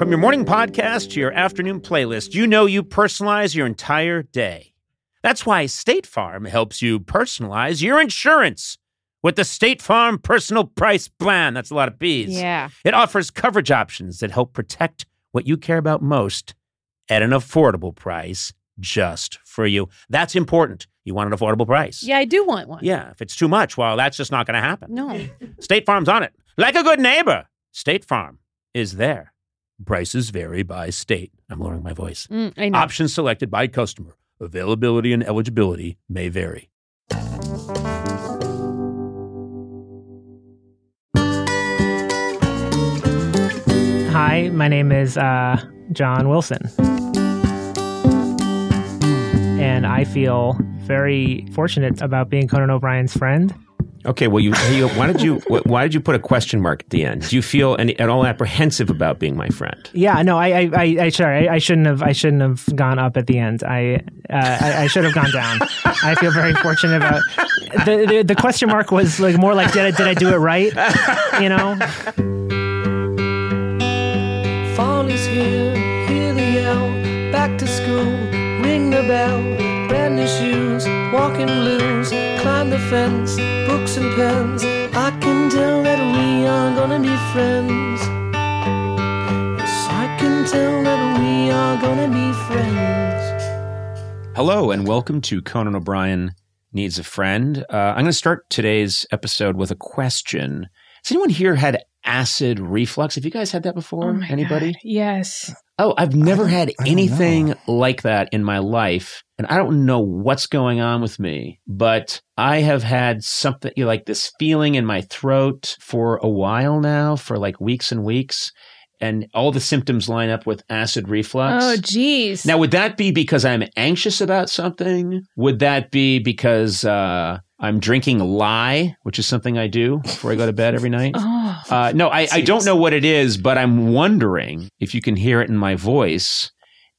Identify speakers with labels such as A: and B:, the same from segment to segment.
A: From your morning podcast to your afternoon playlist, you know you personalize your entire day. That's why State Farm helps you personalize your insurance with the State Farm Personal Price Plan. That's a lot of P's.
B: Yeah.
A: It offers coverage options that help protect what you care about most at an affordable price just for you. That's important. You want an affordable price.
B: Yeah, I do want one.
A: Yeah, if it's too much, well, that's just not going to happen.
B: No.
A: State Farm's on it. Like a good neighbor, State Farm is there. Prices vary by state. I'm lowering my voice.
B: Mm, I know.
A: Options selected by customer. Availability and eligibility may vary.
C: Hi, my name is uh, John Wilson. And I feel very fortunate about being Conan O'Brien's friend.
A: Okay, well, you, you why did you why did you put a question mark at the end? Do you feel any, at all apprehensive about being my friend?
C: Yeah, no, I, I, I, I sorry, I, I shouldn't have, I shouldn't have gone up at the end. I, uh, I, I should have gone down. I feel very fortunate about the, the, the question mark was like more like, did I, did I do it right? You know?
D: Fall is here, hear the yell. Back to school, ring the bell. Brand new shoes, walking blues. Climb the fence, books and pens. I can tell that we are gonna be friends. Yes, I can tell that we are gonna be friends.
A: Hello, and welcome to Conan O'Brien Needs a Friend. Uh, I'm going to start today's episode with a question. Has anyone here had acid reflux? Have you guys had that before?
B: Oh my
A: Anybody?
B: God. Yes.
A: Oh, I've never had anything like that in my life. And I don't know what's going on with me, but I have had something you know, like this feeling in my throat for a while now, for like weeks and weeks. And all the symptoms line up with acid reflux.
B: Oh, geez.
A: Now, would that be because I'm anxious about something? Would that be because uh, I'm drinking lye, which is something I do before I go to bed every night?
B: Oh.
A: Uh, no, I, I don't know what it is, but I'm wondering if you can hear it in my voice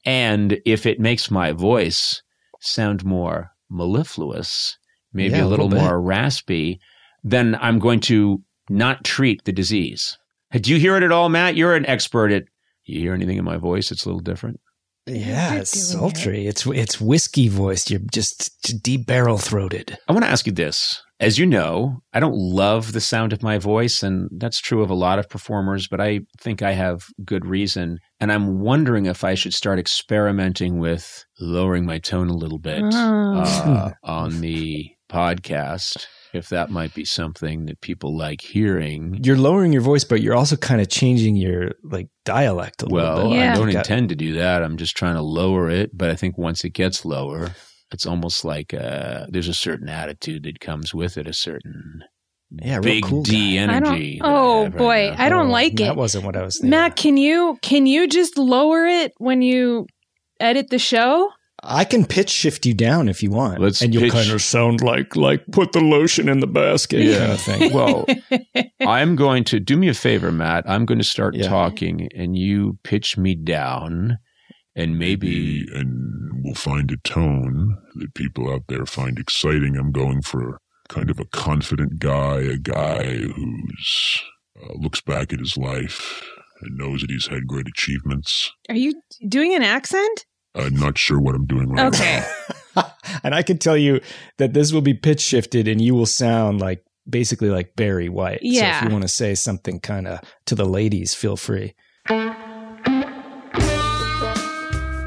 A: and if it makes my voice sound more mellifluous, maybe
E: Yeah,
A: a
E: a
A: little,
E: little bit.
A: more raspy, then I'm going to not treat the disease. Do you hear it at all, Matt? You're an expert at. You hear anything in my voice It's a little different?
E: Yeah, it's
B: doing
E: sultry. It's it's whiskey voiced. You're just deep barrel throated.
A: I want to ask you this. As you know, I don't love the sound of my voice, and that's true of a lot of performers, but I think I have good reason. And I'm wondering if I should start experimenting with lowering my tone a little bit
B: Oh.
A: uh, on the podcast, if that might be something that people like hearing.
E: You're lowering your voice, but you're also kind of changing your like dialect a
A: Well,
E: little bit.
B: Yeah.
A: I don't intend to do that. I'm just trying to lower it. But I think once it gets lower, it's almost like uh, there's a certain attitude that comes with it, a certain
E: Yeah, real
A: big
E: cool
A: D
E: guy.
B: I
A: energy. that I
B: oh,
A: right
B: boy.
A: now.
B: I don't
E: Oh,
B: like
E: That
B: it.
E: That wasn't what I was thinking.
B: Matt, can you can you just lower it when you edit the show?
E: I can pitch shift you down if you want.
A: Let's
E: and you'll
A: pitch-
E: kind of sound like like put the lotion in the basket
A: Yeah.
E: kind of thing.
A: Well, I'm going to do me a favor, Matt. I'm going to start
E: Yeah.
A: talking, and you pitch me down, and maybe
F: maybe and we'll find a tone that people out there find exciting. I'm going for kind of a confident guy, a guy who's uh, looks back at his life and knows that he's had great achievements.
B: Are you doing an accent?
F: I'm not sure what I'm doing right now.
B: Okay.
E: and I can tell you that this will be pitch shifted and you will sound like basically like Barry White. Yeah. So
B: Yeah.
E: if you want to say something kind of to the ladies, feel free.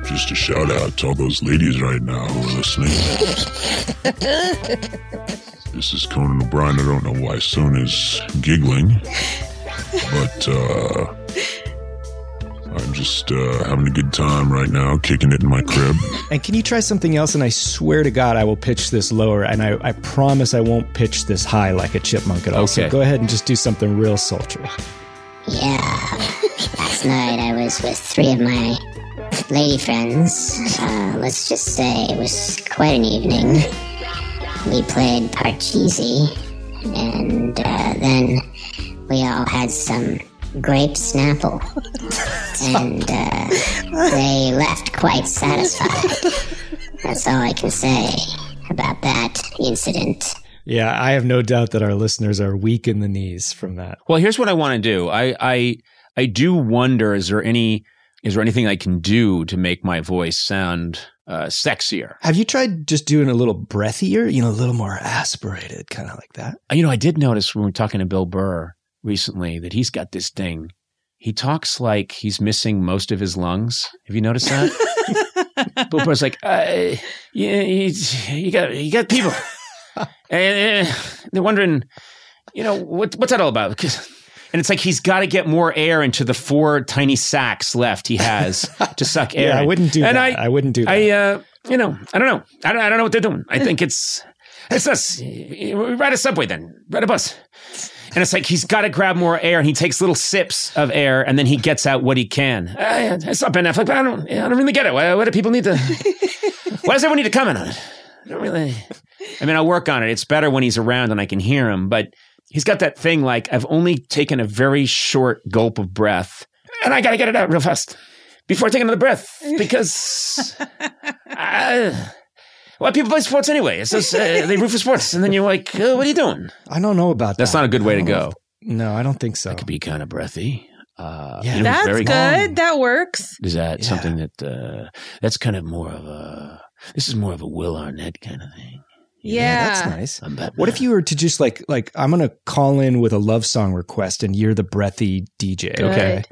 F: just a shout out to all those ladies right now who are listening. this is Conan O'Brien. I don't know why Son is giggling, but uh, I'm just uh, having a good time right now, kicking it in my crib.
E: And can you try something else? And I swear to God, I will pitch this lower. And I, I promise I won't pitch this high like a chipmunk at all. So
A: Okay.
E: go ahead and just do something real sultry.
G: Yeah. Last night I was with three of my lady friends. Uh, let's just say it was quite an evening. We played Parcheesi, and uh, then we all had some grape snapple. and uh, they left quite satisfied. That's all I can say about that incident.
E: Yeah, I have no doubt that our listeners are weak in the knees from that.
A: Well, here's what I want to do. I, I I do wonder is there any is there anything I can do to make my voice sound uh, sexier?
E: Have you tried just doing a little breathier, you know, a little more aspirated, kind of like that?
A: You know, I did notice when we were talking to Bill Burr recently that he's got this thing. He talks like he's missing most of his lungs. Have you noticed that? Burr's like, uh, yeah, he's- you got you got people, and uh, they're wondering, you know, what what's that all about? Because, and it's like he's got to get more air into the four tiny sacks left he has to suck air.
E: Yeah, I wouldn't do
A: And
E: that. I, wouldn't do that.
A: I, uh, you know, I don't know. I don't, I don't know what they're doing. I think it's, it's us. Ride a subway then. Ride a bus. And it's like he's got to grab more air, and he takes little sips of air, and then he gets out what he can. Uh, yeah, it's not Ben Affleck, but I don't, I don't really get it. Why, why do people need to? why does everyone need to comment on it? I don't really. I mean, I'll work on it. It's better when he's around and I can hear him, but he's got that thing like I've only taken a very short gulp of breath, and I got to get it out real fast before I take another breath because. uh, why people play sports anyway? It's just uh, they root for sports, and then you're like, uh, "What are you doing?"
E: I don't know about that.
A: That's
E: that.
A: not a good way to
E: I don't know
A: go.
E: if- No, I don't think so.
A: That could be kind of breathy. Uh,
E: Yeah.
A: you know,
B: That's
A: very
B: good. That works.
A: Is that
E: Yeah.
A: something that uh, that's kind of more of a this is more of a Will Arnett kind of thing.
B: Yeah.
E: that's nice.
A: I'm Batman.
E: What if you were to just like like I'm gonna call in with a love song request and you're the breathy DJ?
B: Good.
E: Okay.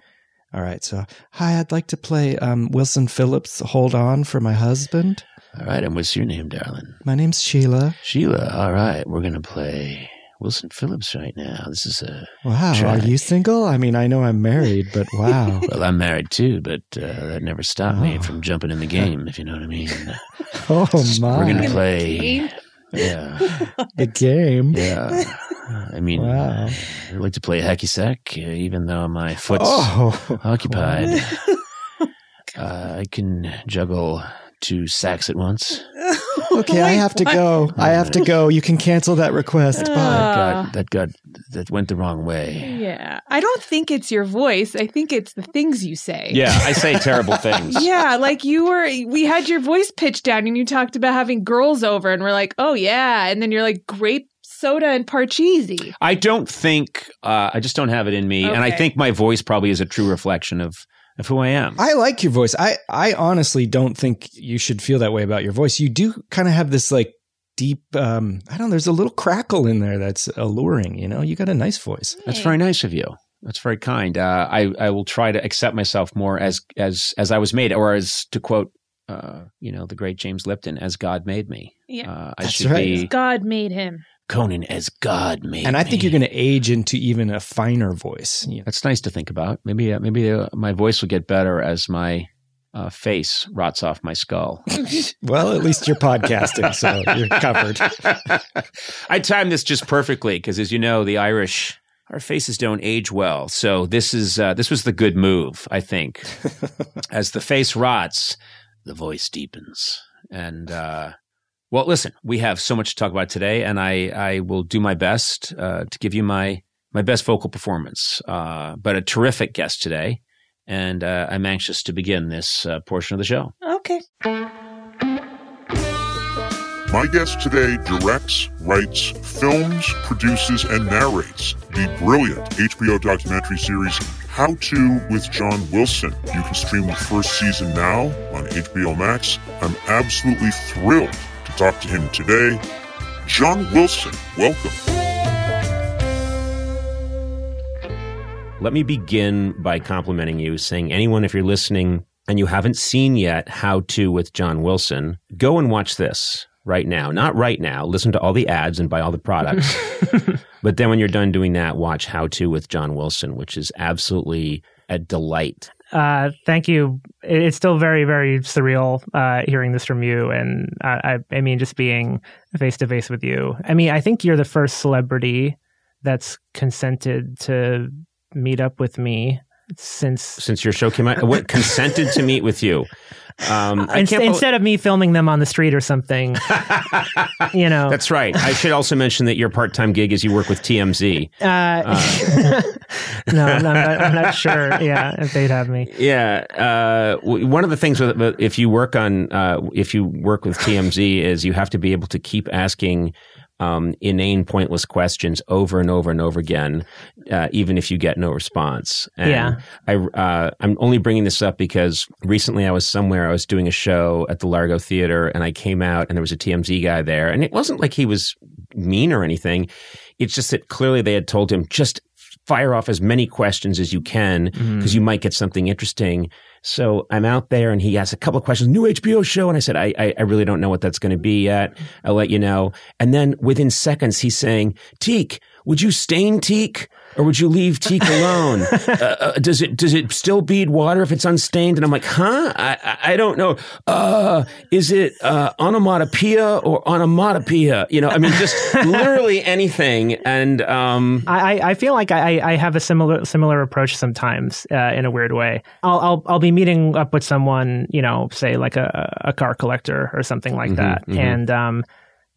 E: All right. So hi, I'd like to play um, Wilson Phillips. Hold on for my husband.
A: All right, and what's your name, darling?
E: My name's Sheila.
A: Sheila. All right, we're gonna play Wilson Phillips right now. This is a
E: Wow,
A: Try.
E: are you single? I mean, I know I'm married, but wow.
A: well, I'm married too, but uh, that never stopped me
E: Oh.
A: from jumping in the game. If you know what I mean.
E: oh my!
A: We're gonna play. Yeah,
E: the game.
A: yeah. I mean,
E: Wow.
A: I like to play hacky sack, uh, even though my foot's
E: Oh,
A: occupied. Uh, I can juggle two sacks at once.
E: okay. I have to go. I have to go. You can cancel that request. Bye.
B: Uh,
A: That got, that got that went the wrong way.
B: Yeah. I don't think it's your voice. I think it's the things you say.
A: Yeah, I say terrible things.
B: Yeah, like you were, we had your voice pitched down and you talked about having girls over, and we're like, oh, yeah. And then you're like, grape soda and parcheesi.
A: I don't think uh, I just don't have it in me, and I think my voice probably is a true reflection of of who I am.
E: I like your voice. I, I honestly don't think you should feel that way about your voice. You do kind of have this like deep, um, I don't know, there's a little crackle in there that's alluring. You know, you got a nice voice.
A: That's very nice of you. That's very kind. Uh, I I will try to accept myself more as as as I was made, or as to quote, uh, you know, the great James Lipton, as God made me.
B: Yeah.
A: Uh, I
E: That's
A: should
E: right.
A: be
B: God made him.
A: Conan as God made.
E: And I think
A: me.
E: you're going to age into even a finer voice. You know,
A: That's nice to think about. Maybe uh, maybe uh, my voice will get better as my uh, face rots off my skull.
E: well, at least you're podcasting, so you're covered.
A: I timed this just perfectly because, as you know, the Irish our faces don't age well. So this is uh, this was the good move, I think. as the face rots, the voice deepens, and uh, well, listen, we have so much to talk about today, and I I will do my best uh, to give you my my best vocal performance. Uh, but a terrific guest today, and uh, I'm anxious to begin this uh, portion of the show.
B: Okay.
F: My guest today directs, writes, films, produces, and narrates the brilliant HBO documentary series How To with John Wilson. You can stream the first season now on HBO Max. I'm absolutely thrilled to talk to him today. John Wilson, welcome.
A: Let me begin by complimenting you, saying, anyone, if you're listening and you haven't seen yet How to with John Wilson, go and watch this right now. Not right now. Listen to all the ads and buy all the products. but then when you're done doing that, watch How to with John Wilson, which is absolutely a delight.
C: Uh, thank you. It's still very, very surreal uh, hearing this from you, and I, I, I mean, just being face to face with you. I mean, I think you're the first celebrity that's consented to meet up with me since
A: Since your show came out, what consented to meet with you? Um, I
C: Inst-
A: can't bel-
C: instead of me filming them on the street or something. you know,
A: That's right. I should also mention that your part-time gig is you work with TMZ.
C: uh, no, no, I'm not, I'm not sure. Yeah, if they'd have me.
A: Yeah, uh, one of the things with with- if you work on uh, if you work with TMZ is you have to be able to keep asking um, inane, pointless questions over and over and over again, uh, even if you get no response. And
C: Yeah.
A: I uh, I'm only bringing this up because recently I was somewhere. I was doing a show at the Largo Theater, and I came out, and there was a TMZ guy there, and it wasn't like he was mean or anything. It's just that clearly they had told him just fire off as many questions as you can mm-hmm. because you might get something interesting. So I'm out there and he asks a couple of questions, new HBO show. And I said, I, I, I really don't know what that's going to be yet. I'll let you know. And then within seconds, he's saying, Teak, would you stain teak or would you leave teak alone? uh, uh, does it, does it still bead water if it's unstained? And I'm like, huh? I, I- don't know. Uh, is it, uh, onomatopoeia or onomatopoeia? You know, I mean, just literally anything. And, um,
C: I, I- feel like I, I have a similar similar approach sometimes uh, in a weird way. I'll, I'll I'll be meeting up with someone, you know, say like a, a car collector or something like that,
A: mhm.
C: and um,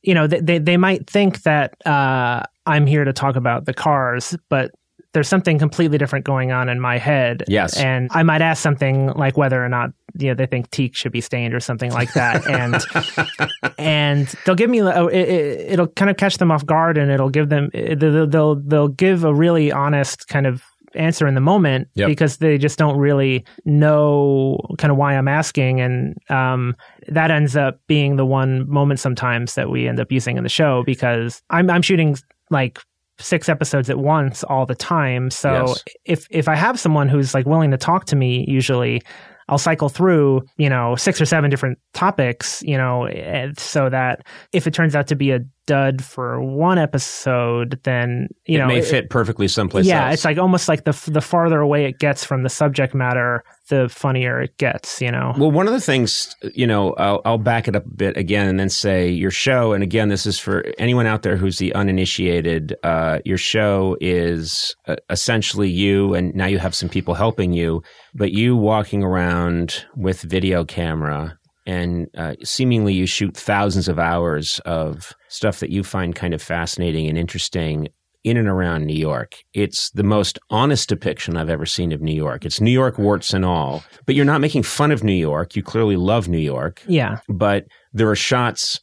C: you know, they, they might think that uh, I'm here to talk about the cars, but there's something completely different going on in my head.
A: Yes.
C: and I might ask something like whether or not you know they think teak should be stained or something like that, and and they'll give me oh, it, it, it'll kind of catch them off guard and it'll give them they'll they'll, they'll give a really honest kind of answer in the moment
A: Yep.
C: because they just don't really know kind of why I'm asking and um, that ends up being the one moment sometimes that we end up using in the show because I'm I'm shooting like six episodes at once all the time so
A: Yes.
C: if if I have someone who's like willing to talk to me usually I'll cycle through, you know, six or seven different topics, you know, eh, so that if it turns out to be a dud for one episode, then you
A: it
C: know
A: may
C: it- may
A: fit perfectly someplace
C: yeah,
A: else.
C: it's like almost like the the farther away it gets from the subject matter, the funnier it gets. You know.
A: Well, one of the things, you know, I'll, I'll back it up a bit again and then say your show, and again, this is for anyone out there who's the uninitiated. Uh, your show is uh, essentially you, and now you have some people helping you, but you walking around with video camera. And uh, seemingly, you shoot thousands of hours of stuff that you find kind of fascinating and interesting in and around New York. It's the most honest depiction I've ever seen of New York. It's New York warts and all, but you're not making fun of New York. You clearly love New York,
C: Yeah.
A: but there are shots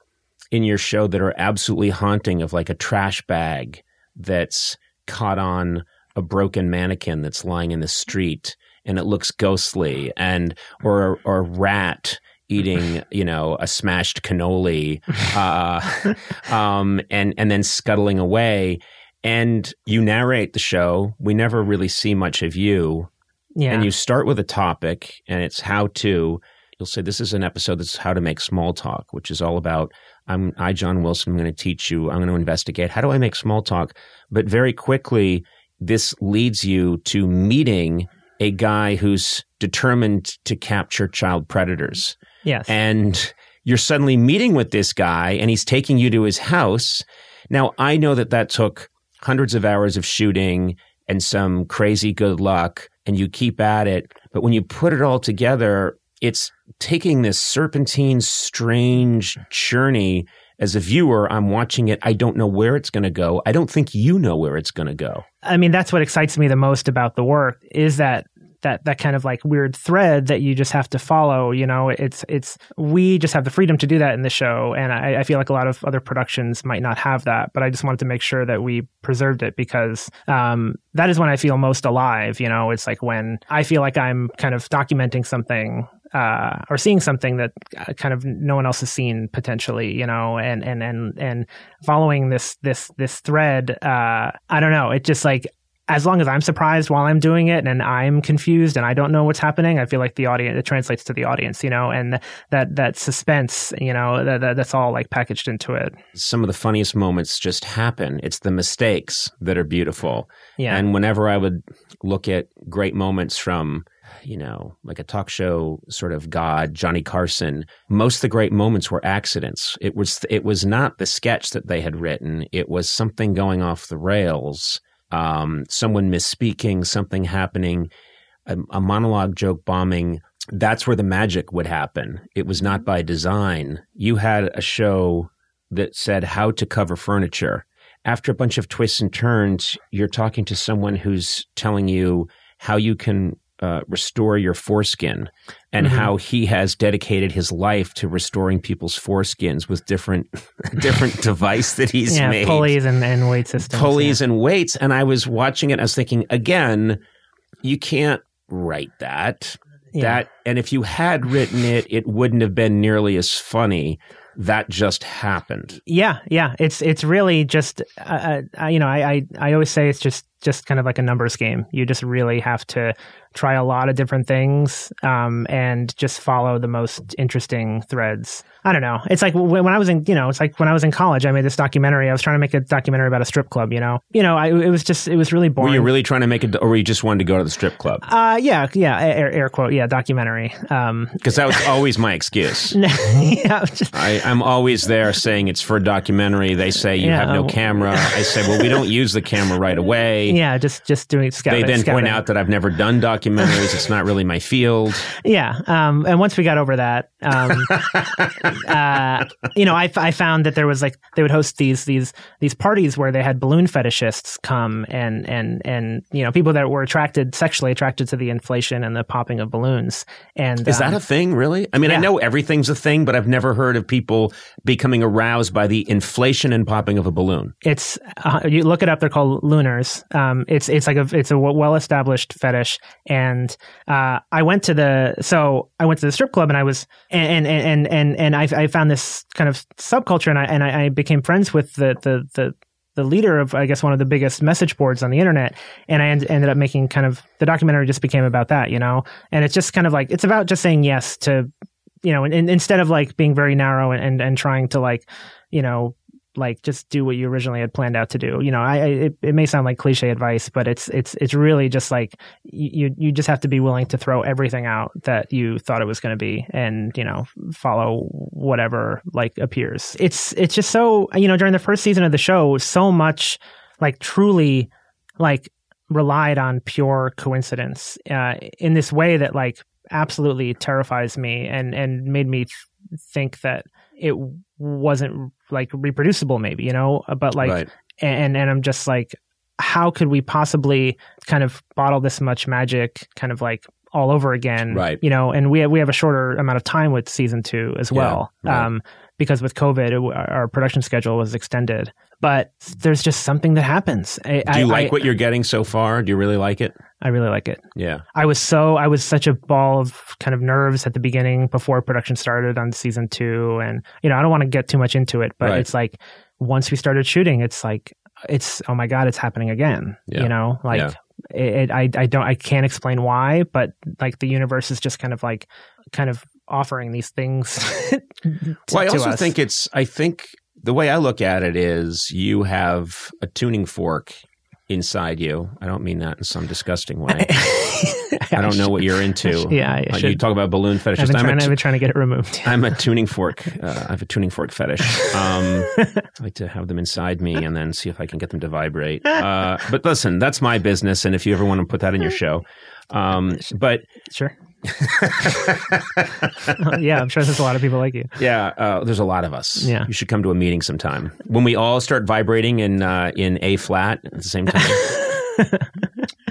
A: in your show that are absolutely haunting of like a trash bag that's caught on a broken mannequin that's lying in the street and it looks ghostly and or or a rat eating you know a smashed cannoli uh, um, and and then scuttling away and you narrate the show we never really see much of you
C: Yeah.
A: and you start with a topic and it's how to you'll say this is an episode that's how to make small talk which is all about i'm i john wilson i'm going to teach you i'm going to investigate how do i make small talk but very quickly this leads you to meeting a guy who's determined to capture child predators
C: yes.
A: and you're suddenly meeting with this guy and he's taking you to his house. Now, I know that that took hundreds of hours of shooting and some crazy good luck, and you keep at it. But when you put it all together, it's taking this serpentine, strange journey. As a viewer, I'm watching it. I don't know where it's going to go. I don't think you know where it's going to go.
C: I mean, that's what excites me the most about the work is that that that kind of like weird thread that you just have to follow. You know, it's it's we just have the freedom to do that in the show, and I, I feel like a lot of other productions might not have that. But I just wanted to make sure that we preserved it because um, that is when I feel most alive. You know, it's like when I feel like I'm kind of documenting something uh, or seeing something that uh, kind of no one else has seen potentially, you know, and and and and following this this this thread. Uh, I don't know. It just like as long as I'm surprised while I'm doing it and I'm confused and I don't know what's happening, I feel like the audience it translates to the audience, you know, and that that suspense, you know, that, that that's all like packaged into it.
A: Some of the funniest moments just happen. It's the mistakes that are beautiful.
C: Yeah.
A: And whenever I would look at great moments from, you know, like a talk show sort of god, Johnny Carson, most of the great moments were accidents. It was it was not the sketch that they had written. It was something going off the rails, um, someone misspeaking, something happening, a, a monologue joke bombing. That's where the magic would happen. It was not by design. You had a show that said how to cover furniture. After a bunch of twists and turns, you're talking to someone who's telling you how you can uh, restore your foreskin and
C: Mhm.
A: how he has dedicated his life to restoring people's foreskins with different different device that he's
C: yeah,
A: made
C: pulleys and, and weight systems.
A: pulleys and weights and i was watching it i was thinking again you can't write that
C: Yeah.
A: that and if you had written it it wouldn't have been nearly as funny that just happened
C: Yeah, yeah. It's it's really just uh, uh, you know I, I I always say it's just just kind of like a numbers game. You just really have to try a lot of different things um, and just follow the most interesting threads. I don't know. It's like when, I was in you know it's like when I was in college. I made this documentary. I was trying to make a documentary about a strip club. You know, you know. I, it was just it was really boring.
A: were you really trying to make it or were you just wanted to go to the strip club
C: uh, yeah, yeah. Air, air quote. Yeah, documentary. Um,
A: because that was always my excuse
C: yeah, just,
A: I, I'm always there saying it's for a documentary. They say you
C: Yeah,
A: have no
C: uh,
A: camera. I say, well, we don't use the camera right away.
C: yeah. Just just doing
A: They
C: scouting.
A: then point out that I've never done documentaries. It's not really my field.
C: Yeah. Um, and once we got over that, um, uh, you know, I, I found that there was like they would host these these these parties where they had balloon fetishists come and and and you know people that were attracted sexually attracted to the inflation and the popping of balloons. And
A: Is that
C: um,
A: a thing, really? I mean, I know everything's a thing, but I've never heard of people becoming aroused by the inflation and popping of a balloon.
C: It's uh, you look it up. They're called looners. Um, it's it's like a it's a well established fetish. And uh, I went to the so I went to the strip club and I was and and and and, and I, I found this kind of subculture and I and I, I became friends with the the the the leader of I guess one of the biggest message boards on the internet, and I end, ended up making kind of the documentary just became about that, you know, and it's just kind of like it's about just saying yes to, you know, and, and instead of like being very narrow and, and and trying to like, you know, like just do what you originally had planned out to do. You know, I, I it, it may sound like cliche advice, but it's it's it's really just like you you just have to be willing to throw everything out that you thought it was going to be, and you know follow whatever like appears. It's it's just so you know during the first season of the show, so much like truly like relied on pure coincidence uh, in this way that like absolutely terrifies me and and made me th- think that it wasn't like reproducible maybe you know but like
A: right.
C: and and I'm just like how could we possibly kind of bottle this much magic kind of like all over again
A: Right.
C: you know and we have, we have a shorter amount of time with season 2 as
A: Yeah,
C: well
A: right.
C: um because with covid it, our production schedule was extended but there's just something that happens I,
A: Do you
C: I,
A: like
C: I,
A: what you're getting so far? Do you really like it?
C: I really like it
A: Yeah.
C: I was so I was such a ball of kind of nerves at the beginning before production started on season two, and you know I don't want to get too much into it, but
A: Right.
C: it's like once we started shooting, it's like it's oh my god, it's happening again.
A: Yeah.
C: You know, like
A: Yeah.
C: it, it, I I don't I can't explain why, but like the universe is just kind of like kind of offering these things. to,
A: Well, I also
C: us.
A: think it's, I think the way I look at it is you have a tuning fork inside you. I don't mean that in some disgusting way. I don't know what you're into.
C: Yeah, I
A: Uh, you talk about balloon
C: I've
A: fetishes.
C: been,
A: I'm
C: trying,
A: a
C: I've been trying to get it removed.
A: I'm a tuning fork. Uh, I have a tuning fork fetish. Um, I like to have them inside me and then see if I can get them to vibrate. Uh, but listen, that's my business. And if you ever want to put that in your show, um, but
C: Sure. yeah, I'm sure there's a lot of people like you.
A: yeah, uh, there's a lot of us.
C: Yeah.
A: you should come to a meeting sometime when we all start vibrating in uh, in A flat at the same time.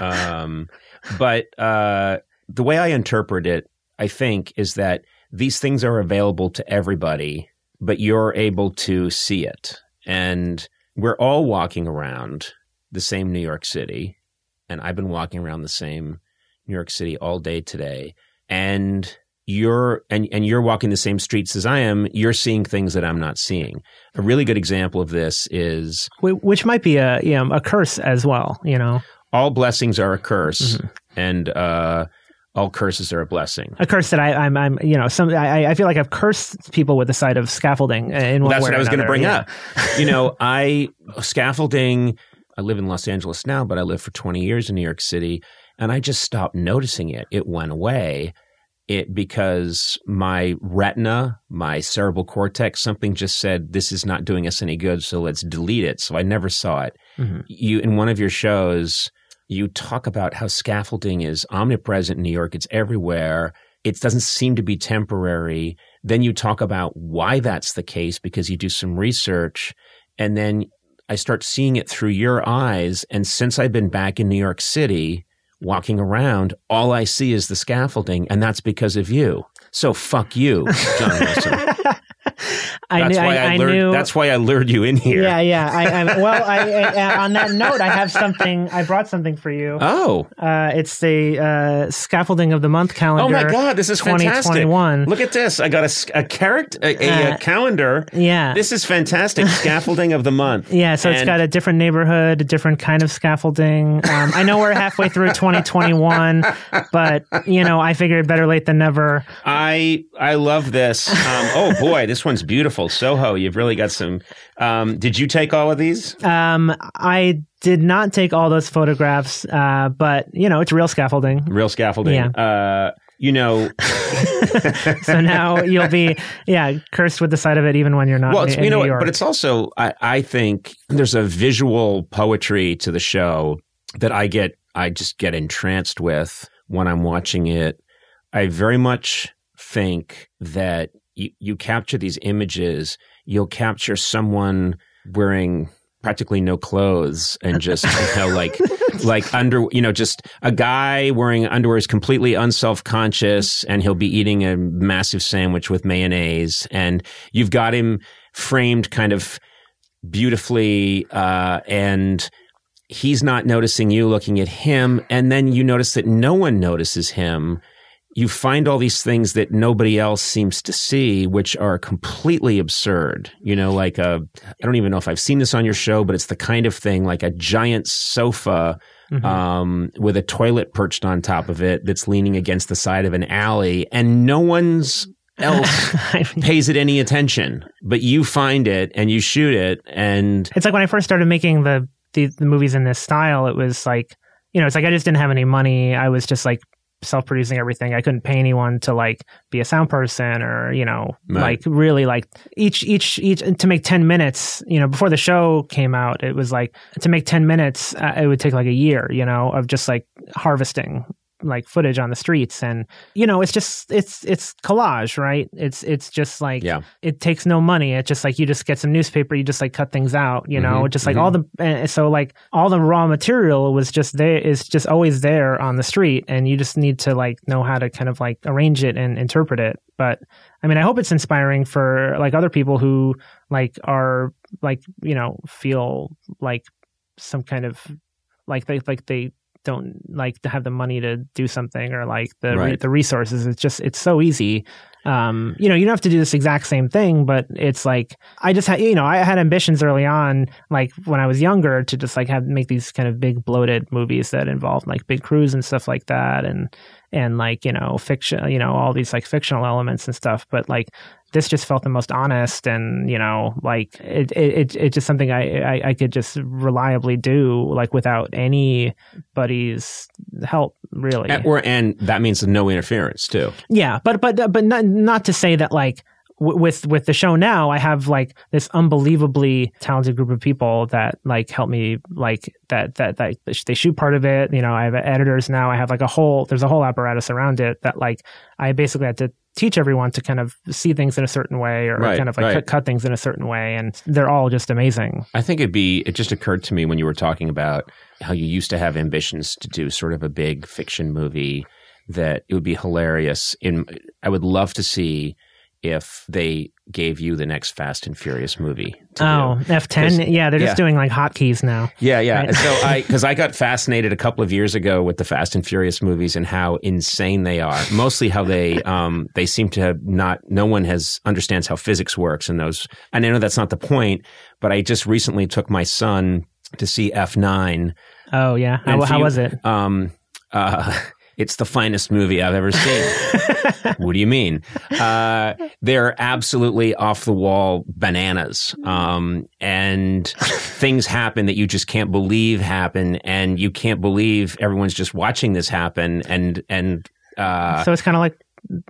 A: um, but uh, the way I interpret it, I think, is that these things are available to everybody, but you're able to see it. And we're all walking around the same New York City. And I've been walking around the same New York City all day today. And you're and, and you're walking the same streets as I am, you're seeing things that I'm not seeing. A really good example of this is
C: Which might be a you know, a curse as well. You know.
A: all blessings are a curse,
C: Mm-hmm.
A: and uh, all curses are a blessing.
C: a curse that I, I'm, I'm, you know, some. I, I feel like I've cursed people with the sight of scaffolding. uh, In one
A: That's what I was going to bring
C: Yeah.
A: up. You know, I scaffolding. I live in Los Angeles now, but I lived for 20 years in New York City, and I just stopped noticing it. It went away. It because my retina, my cerebral cortex, something just said this is not doing us any good, so let's delete it. So I never saw it.
C: Mhm.
A: You in one of your shows, you talk about how scaffolding is omnipresent in New York. It's everywhere. It doesn't seem to be temporary. Then you talk about why that's the case because you do some research and then I start seeing it through your eyes. And since I've been back in New York City walking around, all I see is the scaffolding. And that's because of you. So fuck you, John Wilson.
C: I
A: That's
C: knew.
A: why
C: I,
A: I, lured,
C: knew.
A: that's why I lured you in here.
C: Yeah, yeah. I, I well, I, on that note, I have something. I brought something for you.
A: Oh.
C: Uh, it's the uh, scaffolding of the month calendar.
A: Oh my God, this is fantastic.
C: 2021.
A: Look at this. I got a, a character, a, a,
C: Uh,
A: calendar.
C: Yeah.
A: This is fantastic. Scaffolding of the month.
C: Yeah, so it's got a different neighborhood, a different kind of scaffolding. Um, I know we're halfway through 2021, but you know, I figured better late than never.
A: I I love this. Um, oh boy, this one's beautiful. Soho, you've really got some. Um, did you take all of these?
C: Um, I did not take all those photographs, uh, but you know, it's real scaffolding.
A: Real scaffolding.
C: Yeah.
A: Uh, you know,
C: So now you'll be, yeah, cursed with the sight of it, even when you're not.
A: well, it's,
C: in
A: you know,
C: New
A: what,
C: York.
A: but it's also I, I think there's a visual poetry to the show that I get I just get entranced with when I'm watching it. I very much think that you, you capture these images, you'll capture someone wearing practically no clothes and just you know like like under you know just a guy wearing underwear is completely unself-conscious and he'll be eating a massive sandwich with mayonnaise and you've got him framed kind of beautifully uh and he's not noticing you looking at him. And then you notice that no one notices him you find all these things that nobody else seems to see which are completely absurd you know like a i don't even know if i've seen this on your show but it's the kind of thing like a giant sofa
C: Mhm.
A: um, with a toilet perched on top of it that's leaning against the side of an alley and no one's else
C: I mean,
A: pays it any attention but you find it and you shoot it and
C: it's like when I first started making the, the the movies in this style. It was like, you know, it's like I just didn't have any money. I was just like self-producing everything. I couldn't pay anyone to like be a sound person or you know
A: Right.
C: like really like each each each to make 10 minutes you know before the show came out it was like to make 10 minutes uh, it would take like a year you know of just like harvesting like footage on the streets and you know it's just it's it's collage right? It's it's just like
A: Yeah.
C: it takes no money. It's just like you just get some newspaper you just like cut things out you know?
A: Mhm,
C: just like all the and so like all the raw material was just there is just always there on the street and you just need to like know how to kind of like arrange it and interpret it. But i mean i hope it's inspiring for like other people who like are like you know feel like some kind of like they like they don't like to have the money to do something or like the re- the resources. It's just it's so easy. Um you know you don't have to do this exact same thing but it's like i just had you know i had ambitions early on like when i was younger to just like have make these kind of big bloated movies that involved like big crews and stuff like that and and like you know fiction you know all these like fictional elements and stuff. But like this just felt the most honest and you know like it it, it it's just something I, I i could just reliably do like without anybody's help really.
A: And, or and that means no interference too.
C: Yeah, but but but not not to say that like w- with with the show now, I have like this unbelievably talented group of people that like help me like that that that they shoot part of it. You know, I have editors now. I have like a whole there's a whole apparatus around it that like I basically had to teach everyone to kind of see things in a certain way or
A: Right,
C: kind of like
A: right.
C: cut, cut things in a certain way and they're all just amazing
A: I think it'd be, it just occurred to me when you were talking about how you used to have ambitions to do sort of a big fiction movie that it would be hilarious. In, I would love to see if they gave you the next Fast and Furious movie. To
C: oh
A: do.
C: F10. yeah they're
A: yeah.
C: just doing like hotkeys now
A: Yeah, yeah.
C: Right.
A: So I, because I got fascinated a couple of years ago with the Fast and Furious movies and how insane they are. Mostly how they, um, they seem to have not. No one has understands how physics works in those. And I know that's not the point, but I just recently took my son to see F nine.
C: Oh yeah. How, how
A: you-
C: was it?
A: Um, uh, it's the finest movie I've ever seen. what do you mean? Uh, they're absolutely off the wall bananas. Um, and things happen that you just can't believe happen. And you can't believe everyone's just watching this happen. And, and, uh,
C: so it's kind of like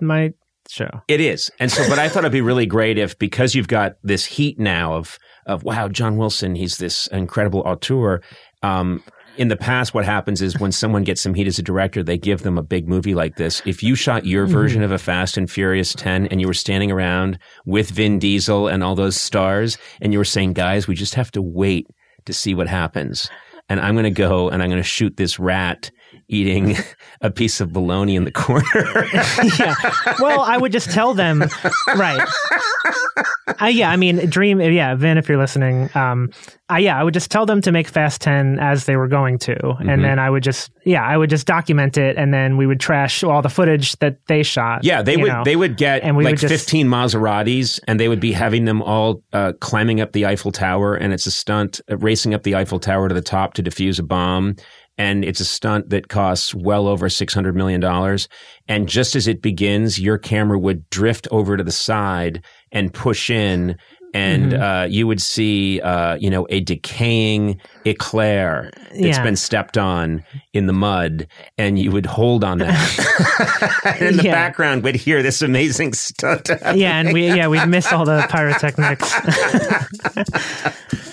C: my show.
A: it is. And so, but I thought it'd be really great if, because you've got this heat now of, of wow, John Wilson, he's this incredible auteur. Um, in the past, what happens is when someone gets some heat as a director, they give them a big movie like this. If you shot your mm-hmm. version of a Fast and Furious 10 and you were standing around with Vin Diesel and all those stars and you were saying, guys, we just have to wait to see what happens. And I'm going to go and I'm going to shoot this rat eating a piece of bologna in the corner.
C: yeah. Well, I would just tell them, right? Uh, yeah, I mean, dream. Yeah, Vin, if you're listening, um, I, yeah, I would just tell them to make Fast Ten as they were going to,
A: Mm-hmm.
C: and then I would just, yeah, I would just document it, and then we would trash all the footage that they shot.
A: Yeah, they would
C: know.
A: they would get
C: And we
A: like
C: would just-
A: 15 Maseratis and they would be having them all uh, climbing up the Eiffel Tower and it's a stunt uh, racing up the Eiffel Tower to the top to defuse a bomb and it's a stunt that costs well over 600 million dollars and just as it begins your camera would drift over to the side and push in and
C: Mm-hmm.
A: uh, you would see, uh, you know, a decaying eclair that's
C: Yeah.
A: been stepped on in the mud, and you would hold on that. and in the
C: Yeah.
A: background, we'd hear this amazing stunt.
C: yeah, and we yeah we'd miss all the pyrotechnics.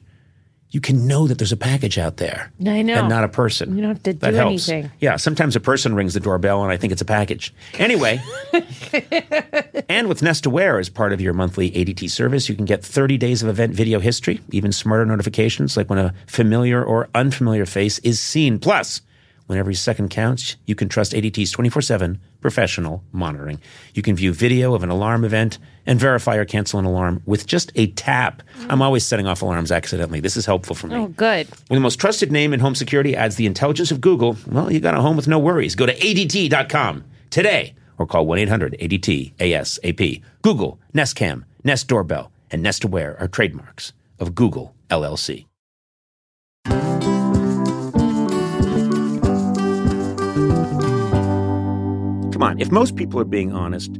A: You can know that there's a package out there.
B: I know.
A: And not a person.
B: You don't have to
A: That
B: do
A: helps.
B: anything.
A: Yeah, sometimes a person rings the doorbell and I think it's a package. Anyway, and with Nest Aware as part of your monthly ADT service, you can get 30 days of event video history, even smarter notifications like when a familiar or unfamiliar face is seen. Plus, when every second counts, you can trust ADT's 24 7 professional monitoring. You can view video of an alarm event and verify or cancel an alarm with just a tap. I'm always setting off alarms accidentally. This is helpful for me.
B: oh, good.
A: When the most trusted name in home security adds the intelligence of Google, well, you got a home with no worries. Go to ADT.com today or call 1 800 ADT ASAP. Google, Nest Cam, Nest Doorbell, and Nest Aware are trademarks of Google LLC. Come on, if most people are being honest,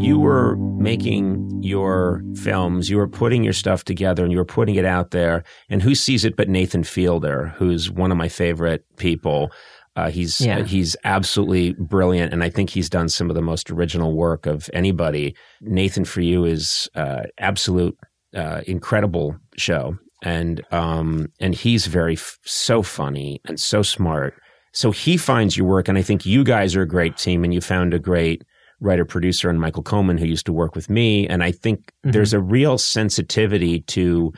A: You were making your films, you were putting your stuff together and you were putting it out there. And who sees it but Nathan Fielder, who's one of my favorite people. Uh, he's
C: Yeah.
A: he's absolutely brilliant, and I think he's done some of the most original work of anybody. Nathan for you is uh, absolute uh, incredible show, and um, and he's very f- so funny and so smart. So he finds your work, and I think you guys are a great team, and you found a great writer producer and Michael Koman who used to work with me, and I think there's a real sensitivity to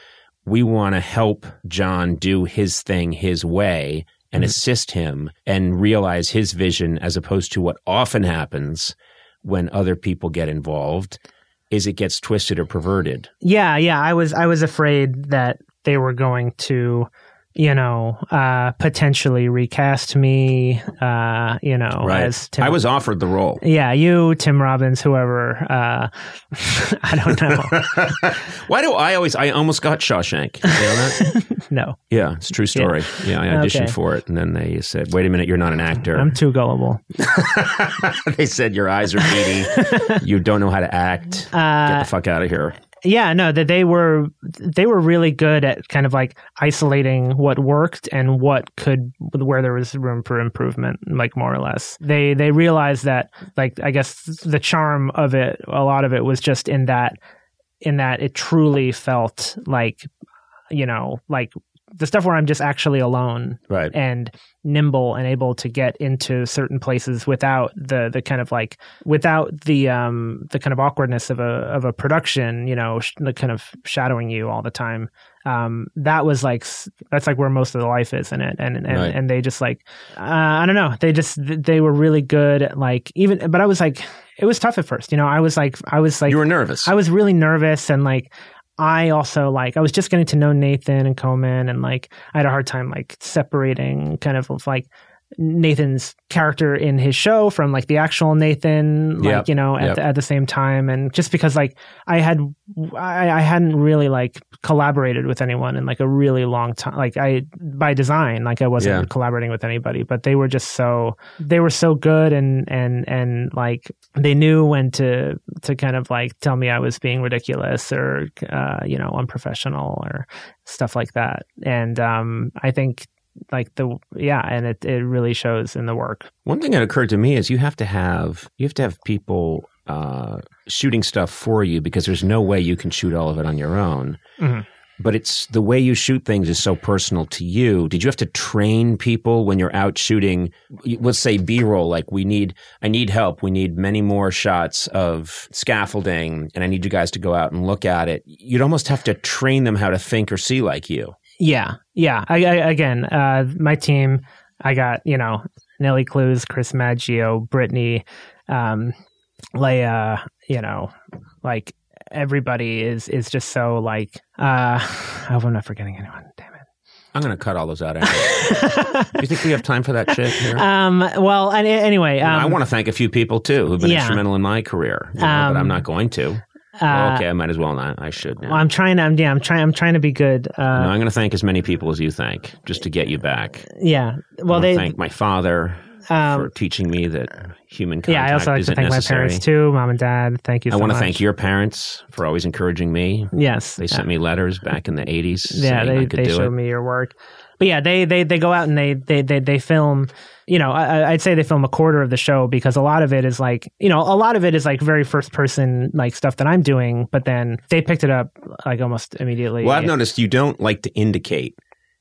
A: we want to help John do his thing his way and assist him and realize his vision as opposed to what often happens when other people get involved is it gets twisted or perverted.
C: Yeah, yeah. I was I was afraid that they were going to, you know, uh, potentially recast me. Uh, you know, as Tim.
A: I was offered the role.
C: Yeah, you, Tim Robbins, whoever. Uh, I don't know.
A: Why do I always I almost got Shawshank. You know that?
C: no,
A: yeah, it's a true story. Yeah, I auditioned
C: Okay.
A: for it and then they said, "Wait a minute, you're not an actor."
C: I'm too gullible.
A: they said your eyes are beady. you don't know how to act. Get
C: Uh,
A: the fuck out of here.
C: Yeah, no, that they were they were really good at kind of like isolating what worked and what could where there was room for improvement, like more or less. They they realized that like I guess the charm of it, a lot of it was just in that in that it truly felt like you know like the stuff where I'm just actually alone
A: Right.
C: and nimble and able to get into certain places without the the kind of like without the um the kind of awkwardness of a of a production you know sh- the kind of shadowing you all the time um that was like that's like where most of the life is in it and and,
A: Right.
C: and they just like uh, I don't know they just they were really good at like even but I was like it was tough at first you know I was like I was like
A: you were nervous.
C: I was really nervous and like I also like I was just getting to know Nathan and Koman and like I had a hard time like separating kind of like Nathan's character in his show from like the actual Nathan like
A: Yep.
C: you know at
A: Yep.
C: the, at the same time and just because like I had I, I hadn't really like collaborated with anyone in like a really long time like I by design like I wasn't
A: Yeah.
C: collaborating with anybody but they were just so they were so good and and and like they knew when to to kind of like tell me I was being ridiculous or uh, you know unprofessional or stuff like that. And um, I think like the yeah, and it it really shows in the work.
A: One thing that occurred to me is you have to have you have to have people uh, shooting stuff for you because there's no way you can shoot all of it on your own.
C: Mhm.
A: But it's the way you shoot things is so personal to you. Did you have to train people when you're out shooting? Let's say B-roll. Like we need, I need help. We need many more shots of scaffolding, and I need you guys to go out and look at it. You'd almost have to train them how to think or see like you.
C: Yeah, yeah. I, I again, uh, my team. I got you know Nelly Clues, Chris Maggio, Brittany, um, Leia. You know, like everybody is is just so like. Uh, I hope I'm not forgetting anyone. Damn it.
A: I'm going to cut all those out. Anyway. Do you think we have time for that shit here?
C: um. Well. And, anyway. Um,
A: I want to thank a few people too who've been
C: yeah.
A: instrumental in my career, you know,
C: Um,
A: but I'm not going to.
C: Uh,
A: okay, I might as well not. I should now.
C: Well, I'm trying to. I'm, yeah, I'm trying. I'm trying to be good.
A: no,
C: Uh,
A: I'm going to thank as many people as you thank, just to get you back.
C: yeah. Well, they.
A: thank my father,
C: Um,
A: for teaching me that human contact
C: yeah, I also like to thank
A: necessary.
C: my parents too, mom and dad. Thank you.
A: I
C: so
A: want to thank your parents for always encouraging me.
C: Yes,
A: They sent me letters back in the 80s
C: yeah,
A: saying
C: they
A: I could
C: they showed
A: it.
C: me your work. But yeah, they they they go out and they they they they film. You know, I, I'd say they film a quarter of the show because a lot of it is like you know a lot of it is like very first person like stuff that I'm doing. But then they picked it up like almost immediately.
A: Well, I've noticed you don't like to indicate.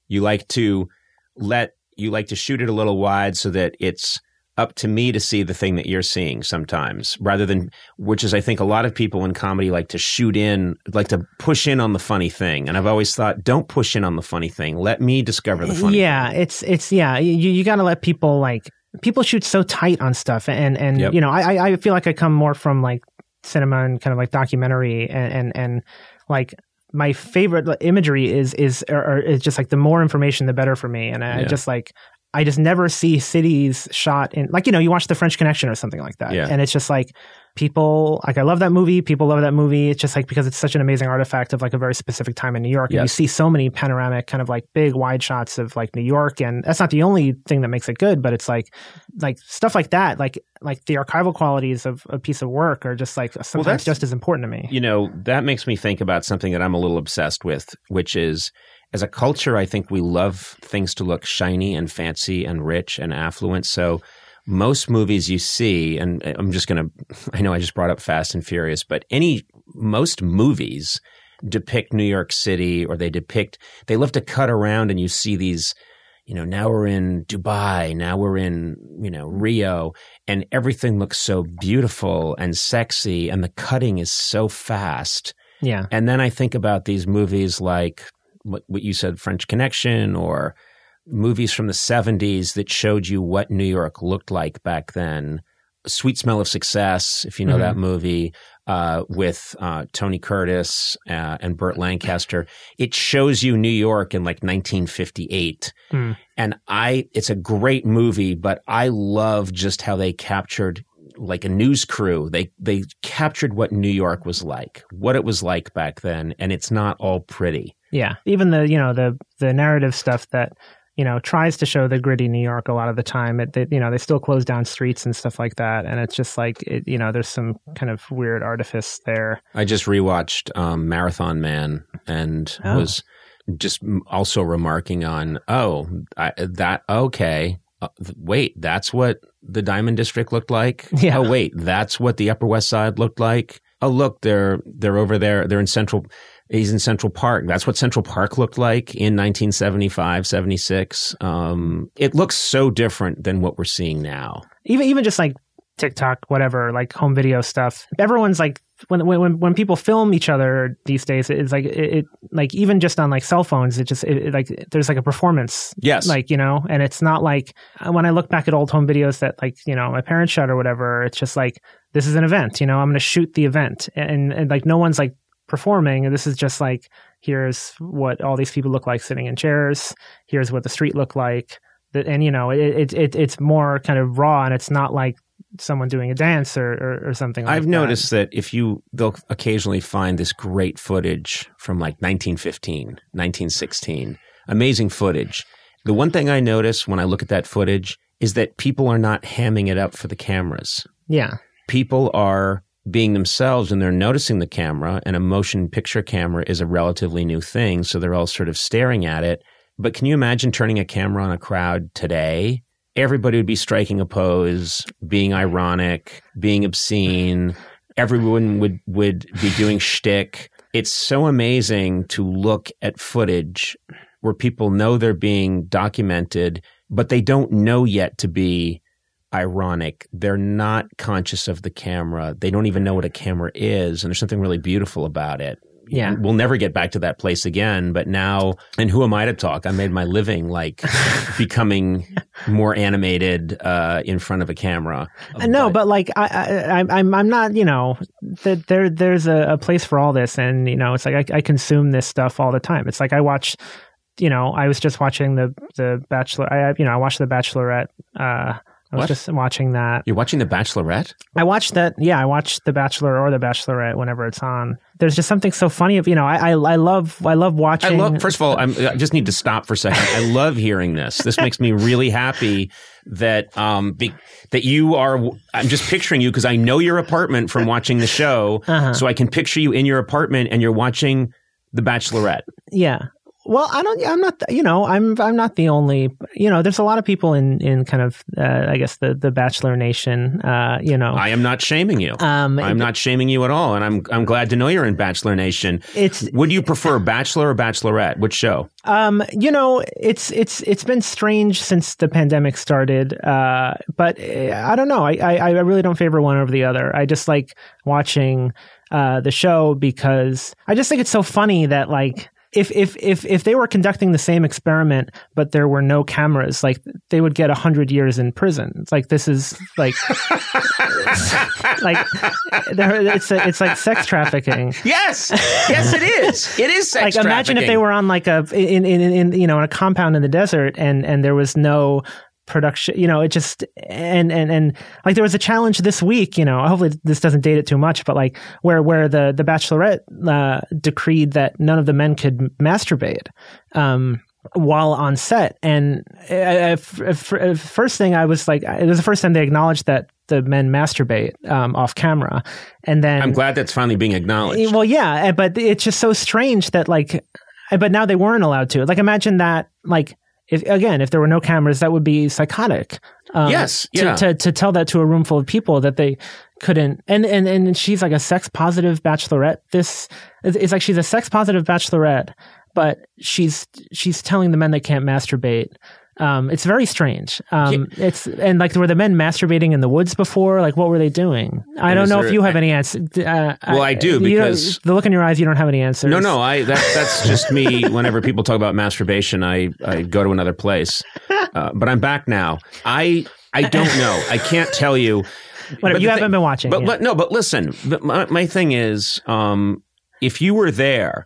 A: You like to let you like to shoot it a little wide so that it's up to me to see the thing that you're seeing sometimes rather than which is I think a lot of people in comedy like to shoot in like to push in on the funny thing and I've always thought don't push in on the funny thing let me discover the funny
C: yeah, it's it's yeah. You you got to let people like people shoot so tight on stuff, and and
A: Yep.
C: you know I I- I feel like I come more from like cinema and kind of like documentary and and, and like my favorite imagery is is or, or is just like the more information the better for me, and I
A: Yeah.
C: just like. I just never see cities shot in like you know you watch The French Connection or something like that,
A: Yeah.
C: and it's just like people like I love that movie. People love that movie. It's just like because it's such an amazing artifact of like a very specific time in New York. And you see so many panoramic kind of like big wide shots of like New York, and that's not the only thing that makes it good. But it's like like stuff like that, like like the archival qualities of a piece of work are just like sometimes
A: that's-
C: just as important to me.
A: you know, that makes me think about something that I'm a little obsessed with, which is as a culture, I think we love things to look shiny and fancy and rich and affluent. So most movies you see, and I'm just going to, I know I just brought up Fast and Furious, but any, most movies depict New York City or they depict, they love to cut around and you see these, you know, now we're in Dubai, now we're in, you know, Rio, and everything looks so beautiful and sexy, and the cutting is so fast.
C: Yeah,
A: And then I think about these movies like what, what you said, French Connection, or movies from the 70s that showed you what New York looked like back then. Sweet Smell of Success, if you know
C: Mhm.
A: that movie, uh, with uh, Tony Curtis uh, and Burt Lancaster. It shows you New York in like 1958.
C: Hmm.
A: And I, it's a great movie, but I love just how they captured like a news crew. They they captured what New York was like, what it was like back then, and it's not all pretty.
C: Yeah. Even the you know the the narrative stuff that you know tries to show the gritty New York a lot of the time. It they, you know they still close down streets and stuff like that, and it's just like it, you know there's some kind of weird artifice there.
A: I just rewatched um, Marathon Man and
C: Oh.
A: was just also remarking on, oh, I, that okay. Uh, wait, that's what the Diamond District looked like.
C: Yeah.
A: Oh, wait, that's what the Upper West Side looked like. Oh, look, they're they're over there. They're in Central. He's in Central Park. That's what Central Park looked like in 1975, 76. Um, it looks so different than what we're seeing now.
C: even even just like TikTok, whatever, like home video stuff. Everyone's like when when when people film each other these days, it's like it, it like even just on like cell phones, it just it, it, like there's like a performance,
A: Yes.
C: like you know, and it's not like when I look back at old home videos that like you know my parents shot or whatever. It's just like this is an event, you know, I'm going to shoot the event, and and like no one's like performing. This is just like here's what all these people look like sitting in chairs. Here's what the street looked like. And you know, it, it, it it's more kind of raw, and it's not like someone doing a dance or, or, or something. like
A: I've
C: that.
A: noticed that if you, they'll occasionally find this great footage from like 1915, 1916, amazing footage. The one thing I notice when I look at that footage is that people are not hamming it up for the cameras.
C: Yeah,
A: People are being themselves and they're noticing the camera, and a motion picture camera is a relatively new thing. So they're all sort of staring at it. But can you imagine turning a camera on a crowd today? Everybody would be striking a pose, being ironic, being obscene. Everyone would, would be doing shtick. It's so amazing to look at footage where people know they're being documented, but they don't know yet to be ironic. They're not conscious of the camera. They don't even know what a camera is. And there's something really beautiful about it.
C: Yeah.
A: We'll never get back to that place again. But now, and who am I to talk? I made my living like becoming more animated uh, in front of a camera.
C: No, but like I, I, I'm- I'm, I'm not. You know, that there, there's a, a place for all this, and you know, it's like I, I consume this stuff all the time. It's like I watch. You know, I was just watching the the Bachelor. I, you know, I watched the Bachelorette uh, I was
A: What?
C: just watching that.
A: You're watching The Bachelorette?
C: I watched that. Yeah, I watched The Bachelor or The Bachelorette whenever it's on. There's just something so funny of you know. I I, I love I love
A: I
C: watching.
A: love. First of all, I'm, I just need to stop for a second. I love hearing this. This makes me really happy that um be, that you are. I'm just picturing you because I know your apartment from watching the show,
C: Uh-huh.
A: so I can picture you in your apartment and you're watching The Bachelorette.
C: Yeah. Well, I don't. I'm not. You know, I'm. I'm not the only. You know, there's a lot of people in in kind of. Uh, I guess the the Bachelor Nation. Uh, you know.
A: I am not shaming you.
C: um.
A: I'm not shaming you at all, and I'm I'm glad to know you're in Bachelor Nation.
C: It's.
A: Would you prefer Bachelor or Bachelorette? Which show?
C: Um. You know, it's it's it's been strange since the pandemic started. Uh. But uh, I don't know. I I, I really don't favor one over the other. I just like watching uh the show because I just think it's so funny that like. If, if if if they were conducting the same experiment but there were no cameras, like they would get a hundred years in prison. It's like this is like like it's a, it's like sex trafficking.
A: Yes, yes, it is. It is sex
C: like imagine if they were on like a in, in in you know in a compound in the desert and and there was no production you know it just and and and like there was a challenge this week you know hopefully this doesn't date it too much but like where where the the bachelorette uh, decreed that none of the men could masturbate um while on set and uh, first thing i was like it was the first time they acknowledged that the men masturbate um, off camera and then
A: I'm glad that's finally being acknowledged.
C: well, yeah, eh, but it's just so strange that like, eh, but now they weren't allowed to. Like, imagine that. Like, if again, if there were no cameras, that would be psychotic. Um,
A: Yes,
C: to,
A: yeah.
C: to to tell that to a room full of people that they couldn't. And and and she's like a sex positive bachelorette. This it's it's like she's a sex positive bachelorette, but she's she's telling the men they can't masturbate. Um, it's very strange. Um, it's and like were the men masturbating in the woods before? Like what were they doing? I
A: And
C: don't know
A: there-
C: if you have any answer. Uh,
A: Well, I do,
C: don't-
A: because-
C: the look in your eyes, you don't have any answers.
A: No, no, I that, that's just me. Whenever people talk about masturbation, I, I go to another place. Uh, but I'm back now. I I don't know. I can't tell you.
C: Whatever. You haven't
A: thing-
C: been watching.
A: But,
C: yeah.
A: but no, but listen. But my, my thing is, um, if you were there,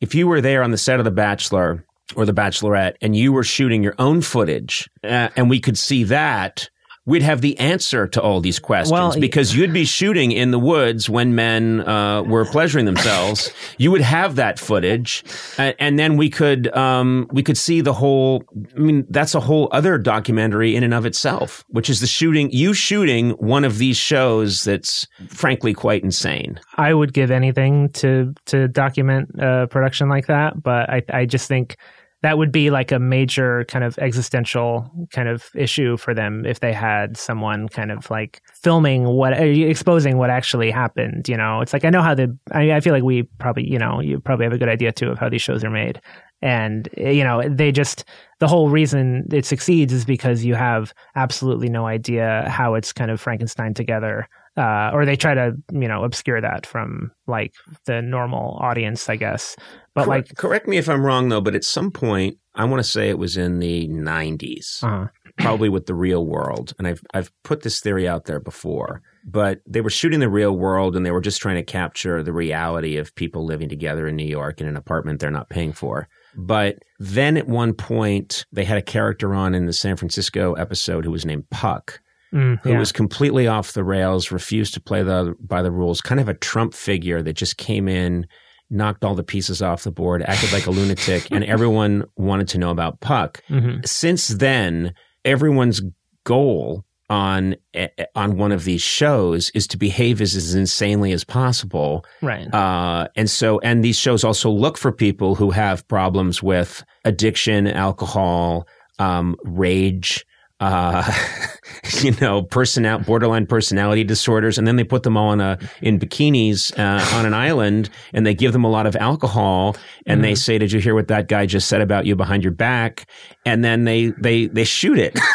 A: if you were there on the set of The Bachelor or The Bachelorette, and you were shooting your own footage, uh, and we could see that. We'd have the answer to all these questions
C: Well,
A: because you'd be shooting in the woods when men uh, were pleasuring themselves. you would have that footage, and, and then we could um, we could see the whole. I mean, that's a whole other documentary in and of itself, which is the shooting. You shooting one of these shows that's frankly quite insane.
C: I would give anything to to document a production like that, but I I just think that would be like a major kind of existential kind of issue for them if they had someone kind of like filming what uh, exposing what actually happened you know? It's like i know how the i, I feel like we probably you know you probably have a good idea too of how these shows are made. And uh, you know they just the whole reason it succeeds is because you have absolutely no idea how it's kind of frankenstein together uh, or they try to you know obscure that from like the normal audience i guess but
A: correct,
C: like
A: correct me if I'm wrong though, but at some point, I want to say it was in the 90s.
C: uh
A: probably with the real world. And I've I've put this theory out there before, but they were shooting the real world and they were just trying to capture the reality of people living together in New York in an apartment they're not paying for. But then at one point they had a character on in the San Francisco episode who was named Puck.
C: Mm,
A: Who
C: yeah.
A: was completely off the rails, refused to play the by the rules, kind of a Trump figure that just came in, knocked all the pieces off the board, acted like a lunatic, and everyone wanted to know about Puck
C: Mhm.
A: since then, everyone's goal on eh, on one of these shows is to behave as, as insanely as possible.
C: right
A: Uh, and so, and these shows also look for people who have problems with addiction, alcohol, um, rage. Uh, you know, personal borderline personality disorders, and then they put them all in a in bikinis uh, on an island, and they give them a lot of alcohol, and they say, "Did you hear what that guy just said about you behind your back?" And then they they they shoot it.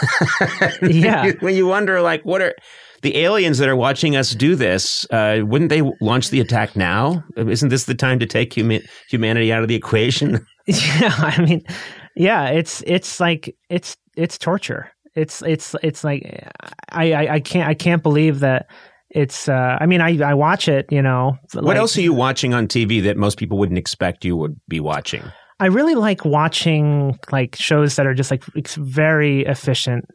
C: Yeah.
A: when you wonder, like, what are the aliens that are watching us do this? Uh, wouldn't they launch the attack now? Isn't this the time to take huma- humanity out of the equation?
C: yeah i mean yeah it's it's like it's it's torture it's it's it's like i i, I can't i can't believe that it's uh i mean i i watch it you know
A: what
C: like-
A: else are you watching on TV that most people wouldn't expect you would be watching?
C: I really like watching like shows that are just like it's very efficient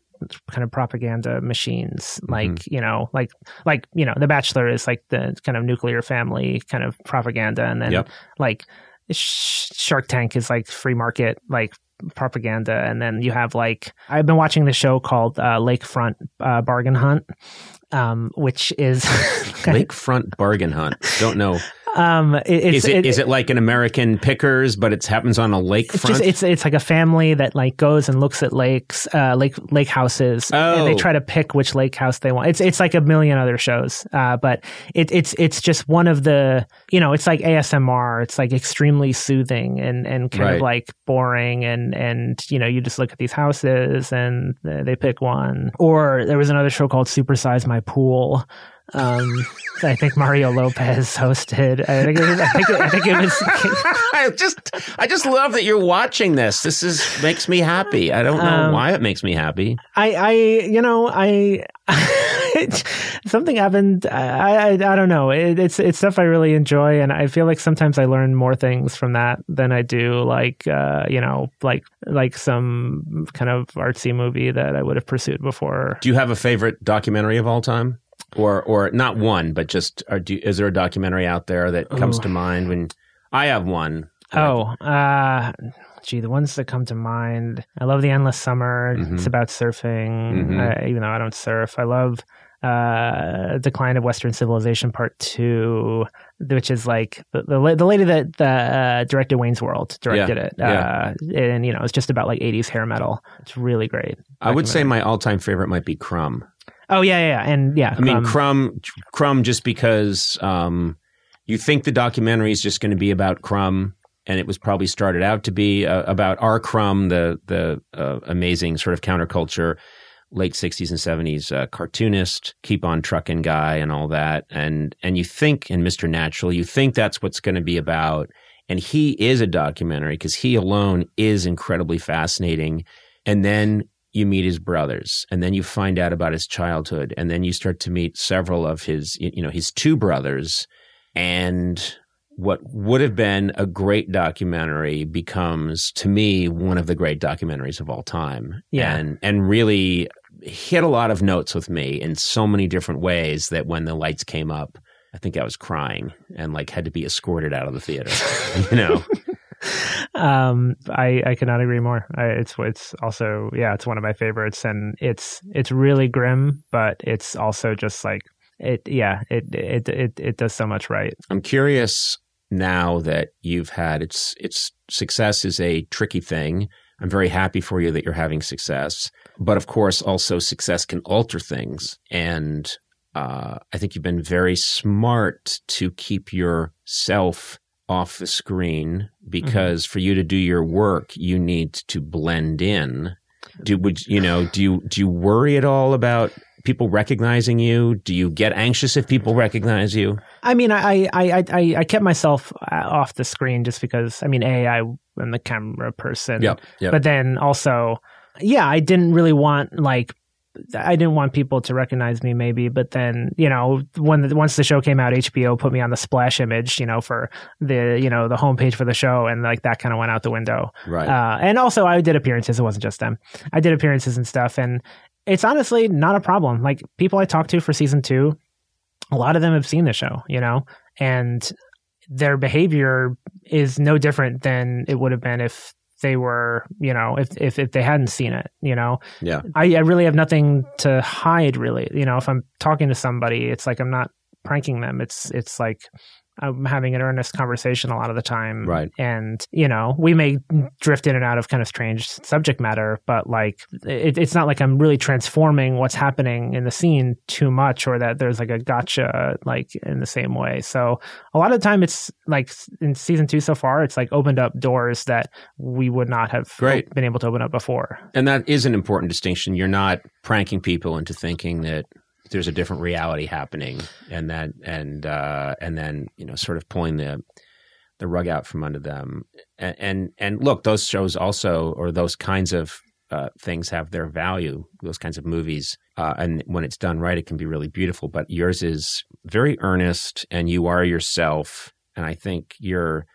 C: kind of propaganda machines,
A: Mm-hmm.
C: like you know, like like you know, The Bachelor is like the kind of nuclear family kind of propaganda, and then
A: Yep.
C: like Shark Tank is like free market like propaganda, and then you have like I've been watching the show called uh, Lakefront uh, Bargain Hunt, um, which is
A: Lakefront bargain hunt. Don't know.
C: Um, it, it's,
A: Is it is it like an American Pickers, but it happens on a
C: It's just it's it's like a family that like goes and looks at lakes, uh, lake lake houses, and they
A: Oh.
C: try to pick which lake house they want. It's it's like a million other shows, uh, but it, it's it's just one of the you know it's like ASMR. It's like extremely soothing and and kind
A: Right.
C: of like boring and and you know you just look at these houses and they pick one. Or there was another show called Supersize My Pool. Um, I think Mario Lopez hosted. I think it was. I think it, I think it was.
A: I just I just love that you're watching this. This is makes me happy. I don't know
C: Um,
A: why it makes me happy.
C: I, I, you know, I, something happened. I, I, I don't know. It, it's, it's stuff I really enjoy, and I feel like sometimes I learn more things from that than I do, like, uh, you know, like, like some kind of artsy movie that I would have pursued before.
A: Do you have a favorite documentary of all time? Or or not one, but just are, do, is there a documentary out there that comes
C: Ooh.
A: to mind when I have one?
C: Oh, uh, gee, the ones that come to mind. I love the endless summer.
A: Mhm.
C: It's about surfing,
A: Mhm.
C: uh, even though I don't surf. I love uh, decline of Western civilization part two, which is like the the, the lady that that, uh, directed Wayne's World directed
A: Yeah,
C: it,
A: yeah.
C: uh, and you know it's just about like '80s hair metal. It's really great.
A: I would say my all-time favorite might be Crumb.
C: Oh yeah, yeah, yeah. and yeah.
A: I mean,
C: um,
A: Crumb, Crumb, just because um, you think the documentary is just going to be about Crumb, and it was probably started out to be uh, about R. Crumb, the the uh, amazing sort of counterculture, late '60s and '70s uh, cartoonist, keep on trucking guy, and all that, and and you think, and Mr. Natural, you think that's what's going to be about, and he is a documentary because he alone is incredibly fascinating, and then you meet his brothers and then you find out about his childhood and then you start to meet several of his you know his two brothers and what would have been a great documentary becomes to me one of the great documentaries of all time
C: Yeah.
A: and and really hit a lot of notes with me in so many different ways that when the lights came up I think I was crying and like had to be escorted out of the theater you know
C: um i i cannot agree more. I, it's it's also yeah it's one of my favorites. And it's it's really grim but it's also just like it yeah it it it, it does so much right.
A: I'm curious now that you've had it's it's success is a tricky thing. I'm very happy for you that you're having success, but of course, also success can alter things, and uh, I think you've been very smart to keep yourself off the screen because for you to do your work, you need to blend in. Do would you know? Do you do you worry at all about people recognizing you? Do you get anxious if people recognize you?
C: i mean i i i i, I kept myself uh, off the screen just because i mean a i am the camera person
A: Yep, yep.
C: but then also yeah i didn't really want like I didn't want people to recognize me, maybe, but then you know, when the, once the show came out, HBO put me on the splash image, you know, for the you know the homepage for the show, and like that kind of went out the window.
A: Right.
C: Uh, and also, I did appearances. It wasn't just them. I did appearances and stuff, and it's honestly not a problem. Like people I talked to for season two, a lot of them have seen the show, you know, and their behavior is no different than it would have been if they were, you know, if if, if they hadn't seen it, you know.
A: Yeah.
C: I, I really have nothing to hide, really. You know, if I'm talking to somebody, it's like I'm not pranking them. It's it's like I'm having an earnest conversation a lot of the time.
A: Right.
C: And, you know, we may drift in and out of kind of strange subject matter, but like it, it's not like I'm really transforming what's happening in the scene too much or that there's like a gotcha like in the same way. So a lot of the time it's like in season two so far, it's like opened up doors that we would not have
A: Great.
C: been able to open up before.
A: And that is an important distinction. You're not pranking people into thinking that there's a different reality happening, and that and uh, and then you know sort of pulling the the rug out from under them. And and, and look, those shows also, or those kinds of uh, things, have their value. Those kinds of movies, uh, and when it's done right, it can be really beautiful. But yours is very earnest, and you are yourself. And I think your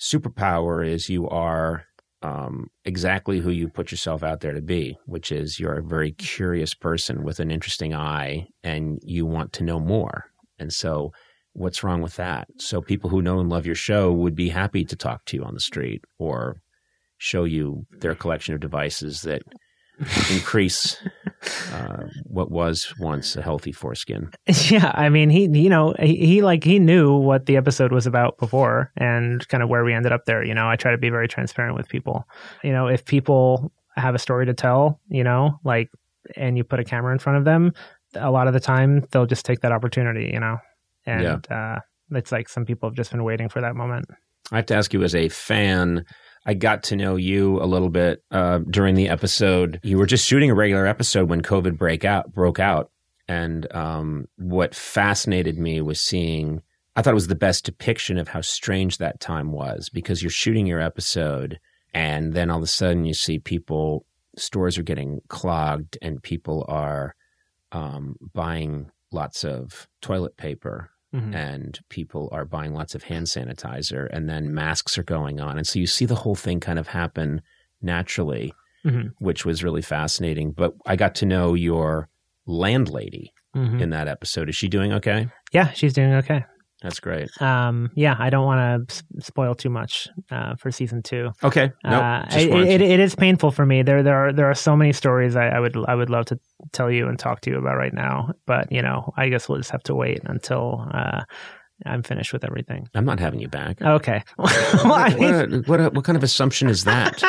A: superpower is you are um, exactly who you put yourself out there to be, which is you're a very curious person with an interesting eye and you want to know more. And so, what's wrong with that? So, people who know and love your show would be happy to talk to you on the street or show you their collection of devices that increase uh, what was once a healthy foreskin.
C: Yeah, I mean, he, you know, he, he like he knew what the episode was about before, and kind of where we ended up there. You know, I try to be very transparent with people. You know, if people have a story to tell, you know, like, and you put a camera in front of them, a lot of the time they'll just take that opportunity. You know, and uh, it's like some people have just been waiting for that moment.
A: I have to ask you, as a fan, I got to know you a little bit uh, during the episode. You were just shooting a regular episode when COVID break out, broke out. And um, what fascinated me was seeing, I thought it was the best depiction of how strange that time was because you're shooting your episode and then all of a sudden you see people, stores are getting clogged and people are um, buying lots of toilet paper
C: Mhm.
A: and people are buying lots of hand sanitizer and then masks are going on and so you see the whole thing kind of happen naturally
C: Mhm.
A: which was really fascinating but i got to know your landlady
C: Mhm.
A: in that episode is she doing okay
C: Yeah, she's doing okay.
A: That's great
C: Um, yeah, I don't want to spoil too much uh, for season two.
A: okay no
C: uh, it, it, is painful for me. There, there are there are so many stories I, I would I would love to tell you and talk to you about right now, but you know, I guess we'll just have to wait until uh, I'm finished with everything.
A: i'm not having you back
C: Okay. well, mean,
A: what, what, what kind of assumption is that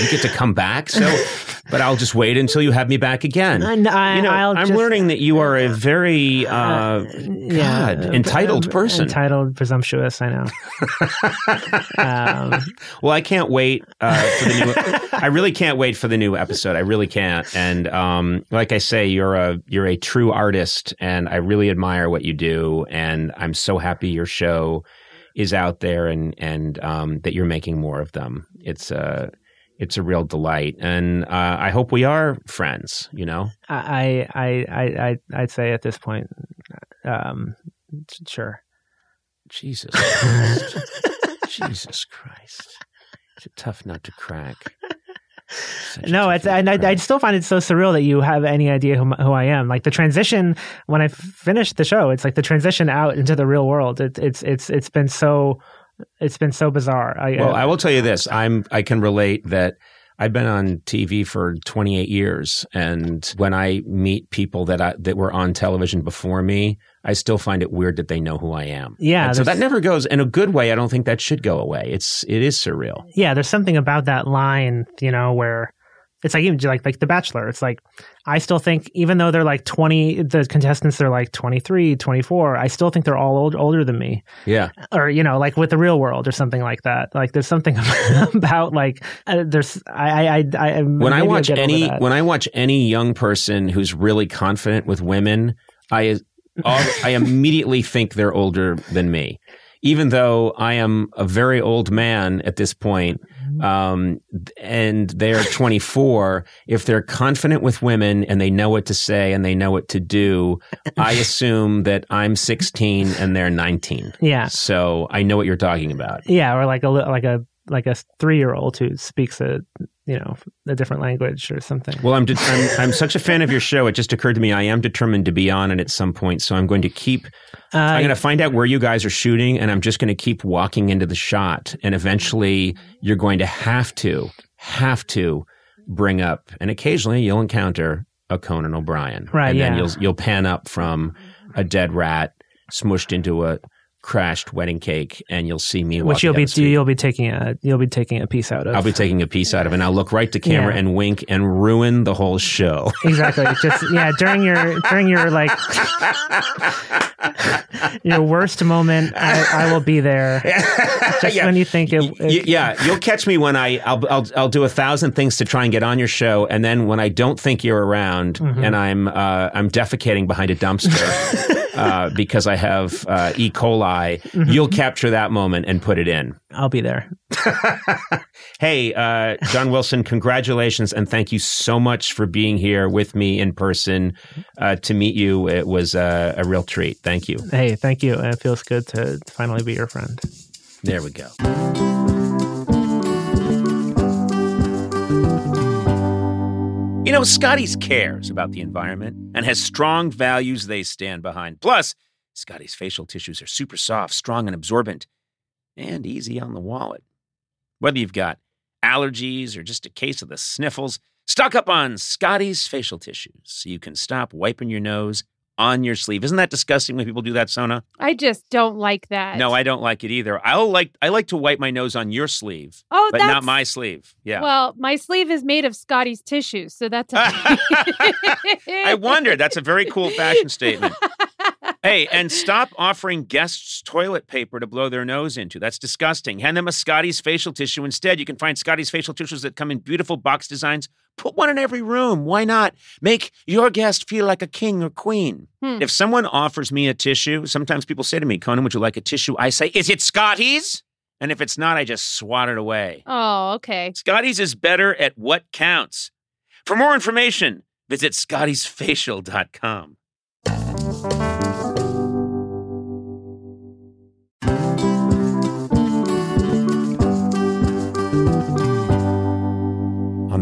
A: you get to come back so but i'll just wait until you have me back again
C: I, I,
A: you know, I'm
C: just-
A: learning that you are a very uh,
C: yeah,
A: God, entitled
C: uh,
A: person.
C: Entitled, presumptuous. I know. um,
A: Well, I can't wait uh, for the new. I really can't wait for the new episode. I really can't. And um, like I say, you're a you're a true artist, and I really admire what you do. And I'm so happy your show is out there, and and um, that you're making more of them. It's a it's a real delight, and uh, I hope we are friends. You know,
C: I, I, I, I, I'd say at this point, um, sure.
A: Jesus Christ, Jesus Christ, it's a tough nut to crack. Such
C: No, it's I, I, I still find it so surreal that you have any idea who, who I am. Like the transition when I finished the show, it's like the transition out into the real world. It, it's it's it's been so it's been so bizarre. I,
A: Well, uh, I will tell you this: I'm I can relate that I've been on TV for 28 years, and when I meet people that I, that were on television before me, I still find it weird that they know who I am.
C: Yeah,
A: And so that never goes in a good way. I don't think that should go away. It's it is surreal.
C: yeah, there's something about that line, you know, where it's like even like like The Bachelor. It's like I still think even though they're like 20, the contestants are like 23, 24, I still think they're all old, older than me.
A: Yeah,
C: or you know like with the real world or something like that like there's something about like uh, there's i i i, I
A: when I watch any when I watch any young person who's really confident with women, I I immediately think they're older than me, even though I am a very old man at this point. Um, and they're 24. If they're confident with women and they know what to say and they know what to do, I assume that I'm 16 and they're 19.
C: yeah
A: So I know what you're talking about.
C: yeah or like a like a like a three year old who speaks a you know a different language or something
A: Well, I'm, de- I'm I'm such a fan of your show. It just occurred to me I am determined to be on it at some point. So I'm going to keep.
C: uh,
A: I'm going to find out where you guys are shooting, and I'm just going to keep walking into the shot. And eventually, you're going to have to have to bring up, and occasionally you'll encounter a Conan O'Brien,
C: Right,
A: And then
C: yeah.
A: you'll you'll pan up from a dead rat smushed into a crashed wedding cake, and you'll see me.
C: which you'll be you'll be taking a you'll be taking a piece out of
A: I'll be taking a piece out of it, and I'll look right to camera
C: Yeah.
A: and wink and ruin the whole show.
C: exactly just yeah during your during your like your worst moment I, I will be there just
A: Yeah.
C: when you think it, it
A: yeah, you'll catch me when I I'll, I'll I'll do a thousand things to try and get on your show, and then when I don't think you're around,
C: Mm-hmm.
A: and I'm uh, I'm defecating behind a dumpster uh, because I have uh, E. coli, by.
C: Mm-hmm.
A: You'll capture that moment and put it in.
C: I'll be there.
A: hey, uh, John Wilson, congratulations and thank you so much for being here with me in person uh, to meet you. It was uh, a real treat. Thank you.
C: Hey, thank you. It feels good to finally be your friend.
A: There we go. You know, Scotties cares about the environment and has strong values they stand behind. Plus, Scotties facial tissues are super soft, strong, and absorbent, and easy on the wallet. Whether you've got allergies or just a case of the sniffles, stock up on Scotties facial tissues so you can stop wiping your nose on your sleeve. Isn't that disgusting when people do that, Sona?
H: I just don't like that.
A: No, I don't like it either. I'll like I like to wipe my nose on your sleeve,
H: Oh,
A: but not my sleeve. Yeah.
H: Well, my sleeve is made of Scotties tissues, so that's.
A: I wondered. That's a very cool fashion statement. Hey, and stop offering guests toilet paper to blow their nose into. That's disgusting. Hand them a Scotties facial tissue instead. You can find Scotties facial tissues that come in beautiful box designs. Put one in every room. Why not? Make your guest feel like a king or queen.
H: Hmm.
A: If someone offers me a tissue, sometimes people say to me, Conan, would you like a tissue? I say, Is it Scotties? And if it's not, I just swat it away.
H: Oh, okay.
A: Scotties is better at what counts. For more information, visit scottiesfacial.com.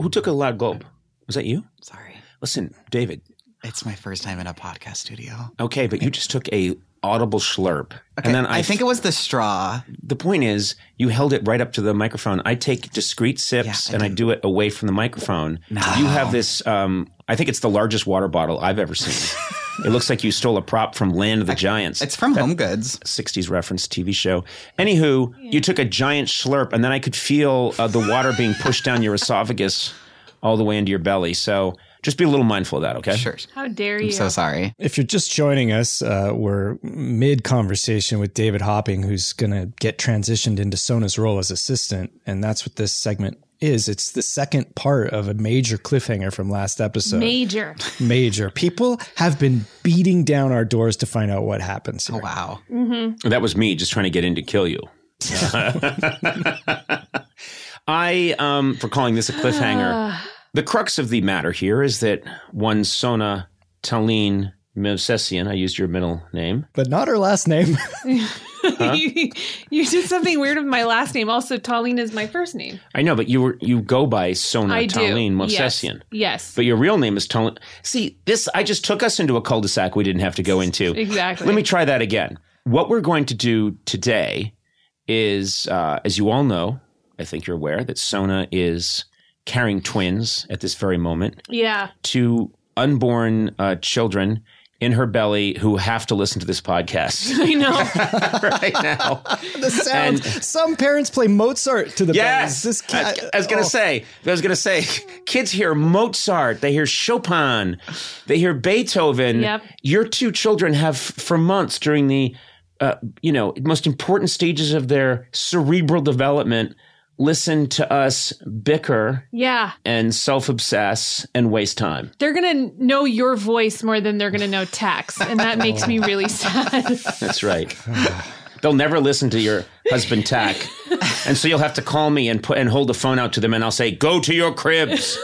A: Who took a loud gulp? Was that you?
I: Sorry.
A: Listen, David.
I: It's my first time in a podcast studio.
A: Okay, but you just took a audible slurp,
I: Okay,
A: and then
I: I,
A: I,
I: think it was the straw.
A: the point is you held it right up to the microphone. I take discreet sips
I: Yeah, I
A: and I
I: do.
A: do it away from the microphone.
I: No.
A: You have this. Um, I think it's the largest water bottle I've ever seen. it looks like you stole a prop from Land of the Giants.
I: It's from Home Goods.
A: 60s reference TV show. Anywho, you took a giant slurp, and then I could feel uh, the water being pushed down your esophagus all the way into your belly. So just be a little mindful of that, okay?
I: Sure.
B: How dare you?
I: I'm so sorry.
E: If you're just joining us, uh, we're mid conversation with David Hopping, who's going to get transitioned into Sona's role as assistant. And that's what this segment is. It's the second part of a major cliffhanger from last episode.
B: Major.
E: major. People have been beating down our doors to find out what happens
I: Oh,
E: here.
I: wow.
A: That was me just trying to get in to kill you. I, um, for calling this a cliffhanger, the crux of the matter here is that one Sona Taline Movsesian, I used your middle name.
E: But not her last name.
B: you, you did something weird with my last name. Also, Tallene is my first name.
A: I know, but you were you go by Sona
B: I do.
A: Taline
B: Yes. Yes.
A: But your real name is Taline. See, this I just took us into a cul-de-sac we didn't have to go into.
B: Exactly.
A: Let me try that again. What we're going to do today is, uh, as you all know, I think you're aware that Sona is carrying twins at this very moment,
B: yeah.
A: two unborn uh, children in her belly who have to listen to this podcast
B: I know.
A: right now.
E: the sound. Some parents play Mozart to the
A: Yes,
E: bellies. This cat,
A: I, I was gonna
E: oh.
A: say. I was gonna say. Kids hear Mozart. They hear Chopin. They hear Beethoven.
B: Yep.
A: Your two children have, for months during the, uh, you know, most important stages of their cerebral development, listen to us bicker
B: Yeah.
A: and self obsess and waste time.
B: They're going to know your voice more than they're going to know Tak's. And that makes me really sad.
A: That's right. They'll never listen to your husband Tak, and so you'll have to call me and put and hold the phone out to them, and I'll say, "Go to your cribs,"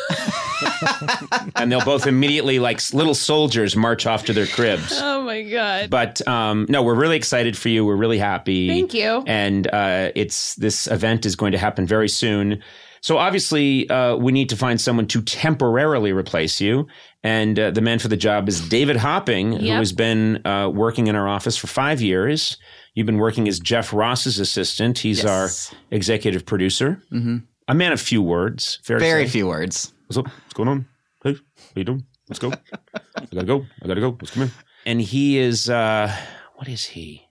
A: and they'll both immediately, like little soldiers, march off to their cribs.
B: oh my God.
A: But um, no, we're really excited for you. We're really happy.
B: Thank you.
A: And uh, it's this event is going to happen very soon. So obviously, uh, we need to find someone to temporarily replace you. And uh, the man for the job is David Hopping, who has been uh, working in our office for five years. You've been working as Jeff Ross's assistant. He's
I: Yes.
A: our executive producer. Mm-hmm. A man of few words. Fair
I: Very
A: say.
I: few words.
A: What's up? What's going on? Hey, how you doing? Let's go. I gotta go. I gotta go. Let's come in. And he is uh what is he?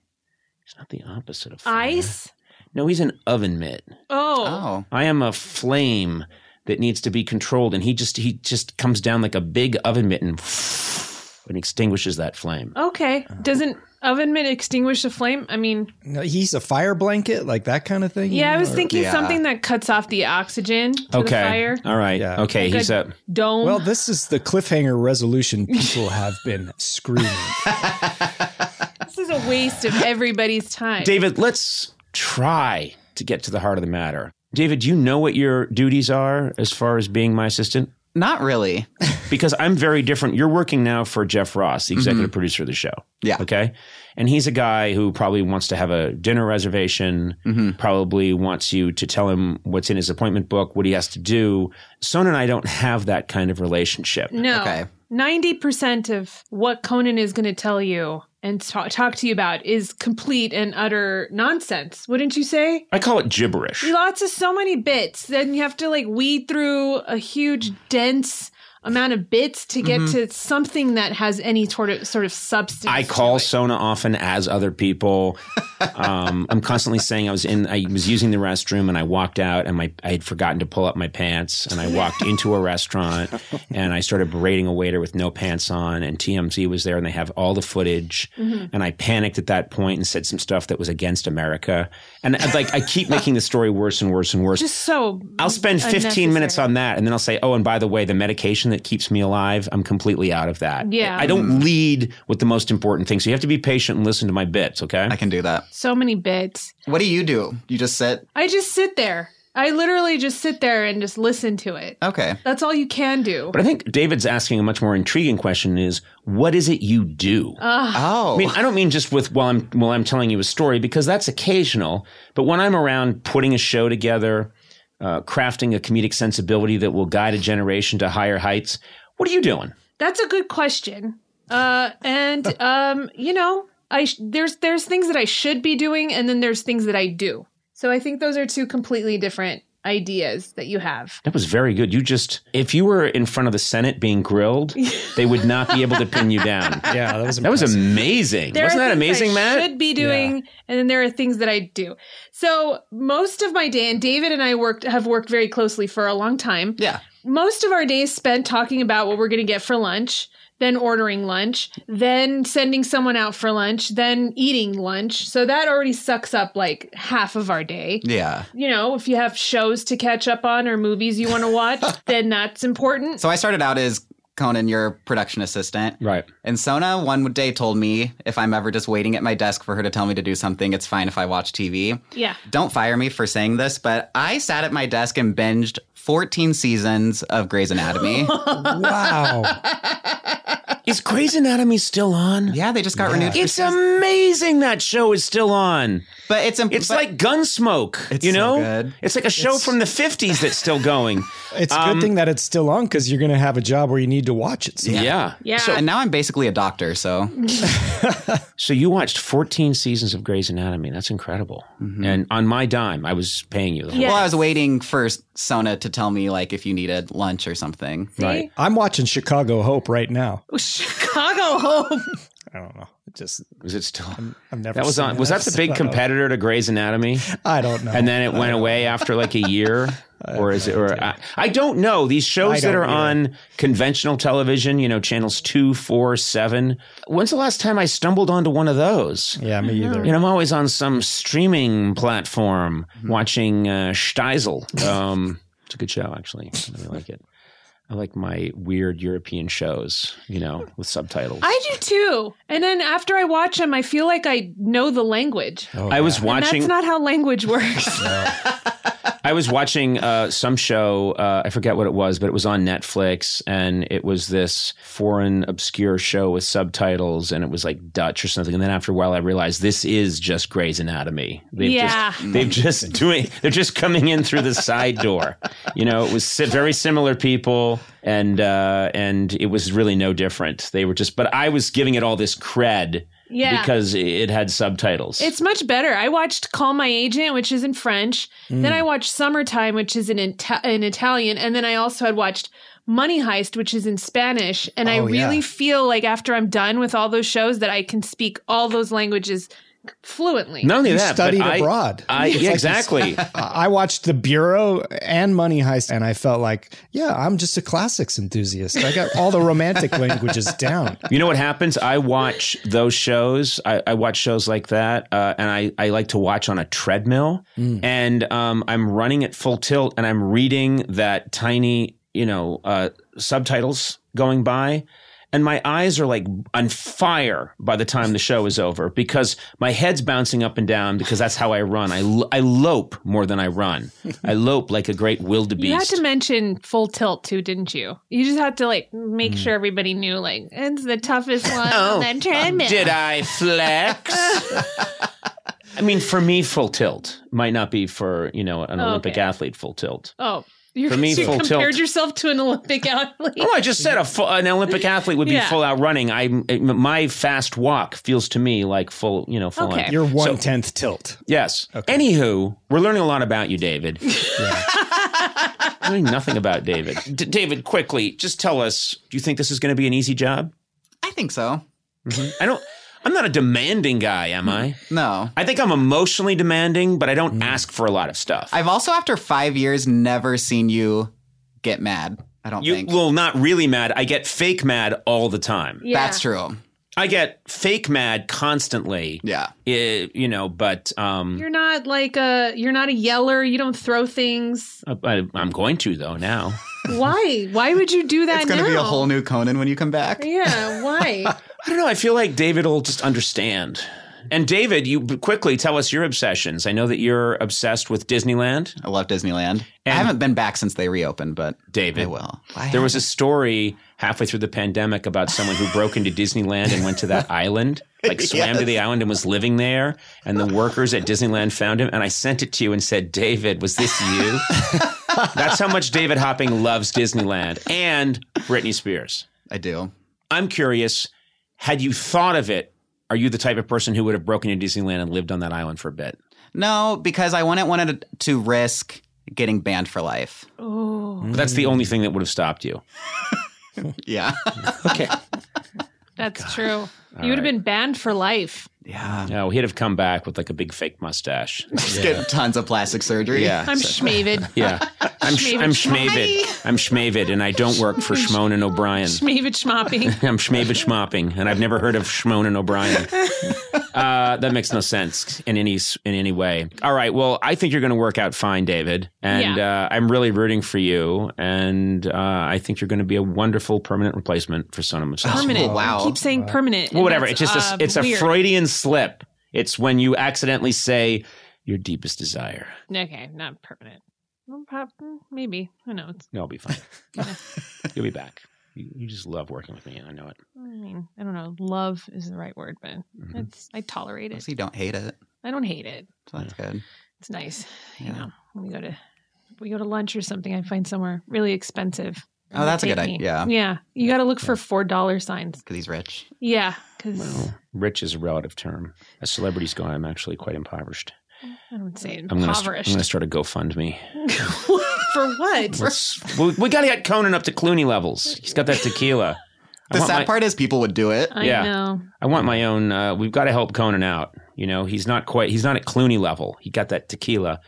A: He's not the opposite of fire.
B: Ice?
A: No, he's an oven mitt.
B: Oh.
I: Oh.
A: I am a flame that needs to be controlled, and he just he just comes down like a big oven mitt and, and extinguishes that flame.
B: Okay. Doesn't oven mitt extinguish the flame? I mean,
E: No, he's a fire blanket, like that kind of thing.
B: yeah, I was
E: Or-
B: thinking
I: Yeah.
B: something that cuts off the oxygen to the
A: okay.
B: fire.
A: All right.
E: Yeah.
A: Okay.
B: Like
A: he's
B: a
A: a
B: dome.
E: Well, this is the cliffhanger resolution people have been screaming.
B: this is a waste of everybody's time.
A: David, let's try to get to the heart of the matter. David, do you know what your duties are as far as being my assistant?
I: Not really.
A: Because I'm very different. You're working now for Jeff Ross, the executive mm-hmm. producer of the show.
I: Yeah.
A: Okay. And he's a guy who probably wants to have a dinner reservation, mm-hmm. probably wants you to tell him what's in his appointment book, what he has to do. Son and I don't have that kind of relationship.
B: no.
I: Okay.
B: 90% of what Conan is going to tell you and talk, talk to you about is complete and utter nonsense. Wouldn't you say?
A: I call it gibberish.
B: Lots of so many bits. Then you have to like weed through a huge, dense amount of bits to get to something that has any sort of sort of substance.
A: I call. Sona often as other people. Um, I'm constantly saying I was in, I was using the restroom and I walked out and my, I had forgotten to pull up my pants and I walked into a restaurant and I started berating a waiter with no pants on and TMZ was there and they have all the footage and I panicked at that point and said some stuff that was against America and I'd like I keep making the story worse and worse and worse.
B: Just so
A: I'll spend 15 minutes on that and then I'll say, oh, and by the way, the medication that keeps me alive, I'm completely out of that.
B: Yeah.
A: I don't lead with the most important thing. So you have to be patient and listen to my bits, okay?
I: I can do that.
B: So many bits.
I: What do you do? You just sit?
B: I just sit there. I literally just sit there and just listen to it.
I: Okay.
B: That's all you can do.
A: But I think David's asking a much more intriguing question is what is it you do?
I: Oh.
A: I mean, I don't mean just with while I'm while I'm telling you a story because that's occasional. But when I'm around putting a show together, uh, crafting a comedic sensibility that will guide a generation to higher heights, what are you doing?
B: That's a good question. Uh, and um, you know, I sh- there's there's things that I should be doing, and then there's things that I do. So I think those are two completely different ideas that you have.
A: That was very good. You just, if you were in front of the Senate being grilled, they would not be able to pin you down.
E: Yeah, that was
A: That was amazing.
B: There
A: Wasn't
B: are
A: that amazing,
B: I
A: Matt?
B: Should be doing, and then there are things that I do. So most of my day, and David and I worked have worked very closely for a long time.
I: Yeah.
B: most of our days spent talking about what we're going to get for lunch, then ordering lunch, then sending someone out for lunch, then eating lunch. So that already sucks up like half of our day.
I: Yeah.
B: You know, if you have shows to catch up on or movies you want to watch, then that's important.
I: So I started out as Conan, your production assistant.
A: Right.
I: And Sona one day told me if I'm ever just waiting at my desk for her to tell me to do something, it's fine if I watch TV.
B: Yeah.
I: Don't fire me for saying this, but I sat at my desk and binged 14 seasons of Grey's Anatomy.
E: wow.
A: Is Grey's Anatomy still on?
I: yeah, they just got renewed.
A: It's
I: season-
A: amazing that show is still on.
I: But it's imp-
A: It's
I: but-
A: like Gunsmoke.
I: It's
A: you
I: so
A: know,
I: good.
A: it's like a show from the '50s that's still going.
E: It's a
A: Um,
E: good thing that it's still on because you're going to have a job where you need to watch it. sometime.
A: Yeah.
B: Yeah.
A: So,
I: and now I'm basically a doctor, so
A: so you watched 14 seasons of Grey's Anatomy. That's incredible.
I: Mm-hmm.
A: And on my dime, I was paying you. The whole
B: Yeah.
I: well, I was waiting for Sona to tell me like if you needed lunch or something.
B: See?
A: Right.
E: I'm watching Chicago Hope right now.
B: Chicago Hope.
E: I don't know. Just
A: Was it still?
E: I've never.
A: That was on. Was that the big competitor to Grey's Anatomy?
E: I don't know.
A: And then it went away after like a year. or is it? Or I, I don't know. These shows that are
E: either.
A: on conventional television, you know, channels two, four, seven. When's the last time I stumbled onto one of those?
E: Yeah, me either.
A: You know, I'm always on some streaming platform watching uh, Shtisel. Um, it's a good show, actually. I really like it. I like my weird European shows, you know, with subtitles.
B: I do too. And then after I watch them, I feel like I know the language.
E: Oh,
A: I was
E: yeah.
B: And
A: watching.
B: that's not how language works.
A: I was watching uh, some show. Uh, I forget what it was, but it was on Netflix, and it was this foreign, obscure show with subtitles, and it was like Dutch or something. And then after a while, I realized this is just Grey's Anatomy. They've
B: Yeah.
A: just, they've just doing. They're just coming in through the side door. You know, it was very similar people, and uh, and it was really no different. They were just, but I was giving it all this cred.
B: Yeah.
A: because it had subtitles.
B: It's much better. I watched Call My Agent, which is in French. Mm. Then I watched Summertime, which is in, Ita- in Italian. And then I also had watched Money Heist, which is in Spanish. And I
E: Oh, yeah.
B: really feel like after I'm done with all those shows that I can speak all those languages fluently.
A: not only
E: You
A: that,
E: studied
A: but I-
E: abroad.
A: I,
E: It's
A: yeah,
E: like
A: exactly.
E: I watched The Bureau and Money Heist, and I felt like, yeah, I'm just a classics enthusiast. I got all the romantic languages down.
A: You know what happens? I watch those shows. I, I watch shows like that, uh, and I, I like to watch on a treadmill. And um, I'm running at full tilt, and I'm reading that tiny, you know, uh, subtitles going by. And my eyes are like on fire by the time the show is over because my head's bouncing up and down because that's how I run. I I lope more than I run. I lope like a great wildebeest.
B: You had to mention full tilt too, didn't you? You just had to like make hmm. sure everybody knew like it's the toughest one oh, on that um, treadmill.
A: Oh, Did I flex? I mean, for me, full tilt might not be for you know an
B: Oh,
A: Olympic
B: okay.
A: athlete full tilt.
B: Oh, you,
A: For me,
B: you
A: full
B: compared
A: tilt.
B: yourself to an Olympic athlete.
A: Oh, I just said a full, an Olympic athlete would be
B: Yeah.
A: full out running. I my fast walk feels to me like full, you know, full
B: Okay.
A: on.
E: You're one tenth tilt.
A: Yes. Okay. Anywho, we're learning a lot about you, David. learning nothing about David. D- David, quickly, just tell us. Do you think this is going to be an easy job?
I: I think so. Mm-hmm.
A: I don't. I'm not a demanding guy, am I?
I: No.
A: I think I'm emotionally demanding, but I don't ask for a lot of stuff.
I: I've also, after five years, never seen you get mad. I don't
A: You
I: think.
A: well, not really mad. I get fake mad all the time.
B: Yeah.
I: That's true.
A: I get fake mad constantly.
I: Yeah.
A: Eh, you know, but um,
B: You're not like a you're not a yeller. You don't throw things.
A: I, I'm going to though now.
B: Why? Why would you do that
I: It's going to
B: now?
I: be a whole new Conan when you come back.
B: Yeah, why?
A: I don't know. I feel like David will just understand. And David, you quickly tell us your obsessions. I know that you're obsessed with Disneyland.
I: I love Disneyland. I haven't been back since they reopened, but
A: David.
I: I will. I
A: There was a story halfway through the pandemic about someone who broke into Disneyland and went to that island, like swam to the island and was living there. And the workers at Disneyland found him. And I sent it to you and said, David, was this you? That's how much David Hopping loves Disneyland and Britney Spears.
I: I do.
A: I'm curious, had you thought of it, are you the type of person who would have broken into Disneyland and lived on that island for a bit?
I: No, because I wouldn't want to risk getting banned for life.
B: Oh,
A: But that's the only thing that would have stopped you.
I: Yeah.
A: Okay.
B: that's true. You would have been banned for life.
I: Yeah.
A: No, he'd have come back with like a big fake mustache.
I: Just get tons of plastic surgery.
A: Yeah.
B: I'm Schmavid.
A: Yeah. I'm sh- I'm Schmavid. I'm Schmavid, and I don't work for Schmoan and O'Brien.
B: Schmavid schmopping.
A: I'm Schmavid Schmopping, and I've never heard of Schmoan and O'Brien. Uh, that makes no sense in any in any way. All right, well, I think you're going to work out fine, David, and uh, I'm really rooting for you, and uh, I think you're going to be a wonderful permanent replacement for Sona Movsesian.
B: Permanent.
I: Oh, wow.
B: You keep saying permanent.
A: Well, whatever. It's just
B: that's,
A: a,
B: uh,
A: it's a. Freudian slip. It's when you accidentally say your deepest desire.
B: Okay, not permanent. Well, prob- Maybe. Who knows?
A: No, I'll be fine. You'll be back. You, you just love working with me. I know it.
B: I mean, I don't know. Love is the right word, but
A: Mm-hmm.
B: it's I tolerate it.
I: So you don't hate it.
B: I don't hate it.
I: So that's good.
B: It's nice. You know, when we go to we go to lunch or something, I find somewhere really expensive.
I: Oh, that's a good idea.
B: Yeah, Yeah. you got to look for four dollar signs.
I: Because he's rich.
B: Yeah, because
A: Well, rich is a relative term. As celebrities go, I'm actually quite impoverished.
B: I don't say
A: I'm going to I'm
B: impoverished.
A: going to start a GoFundMe.
B: for what?
A: Let's, we we got to get Conan up to Clooney levels. He's got that tequila. I
I: The
A: want
I: sad
A: my-
I: part is people would do it.
B: I
A: yeah.
B: know.
A: I want my own. Uh, we've got to help Conan out. You know, he's not quite. He's not at Clooney level. He got that tequila.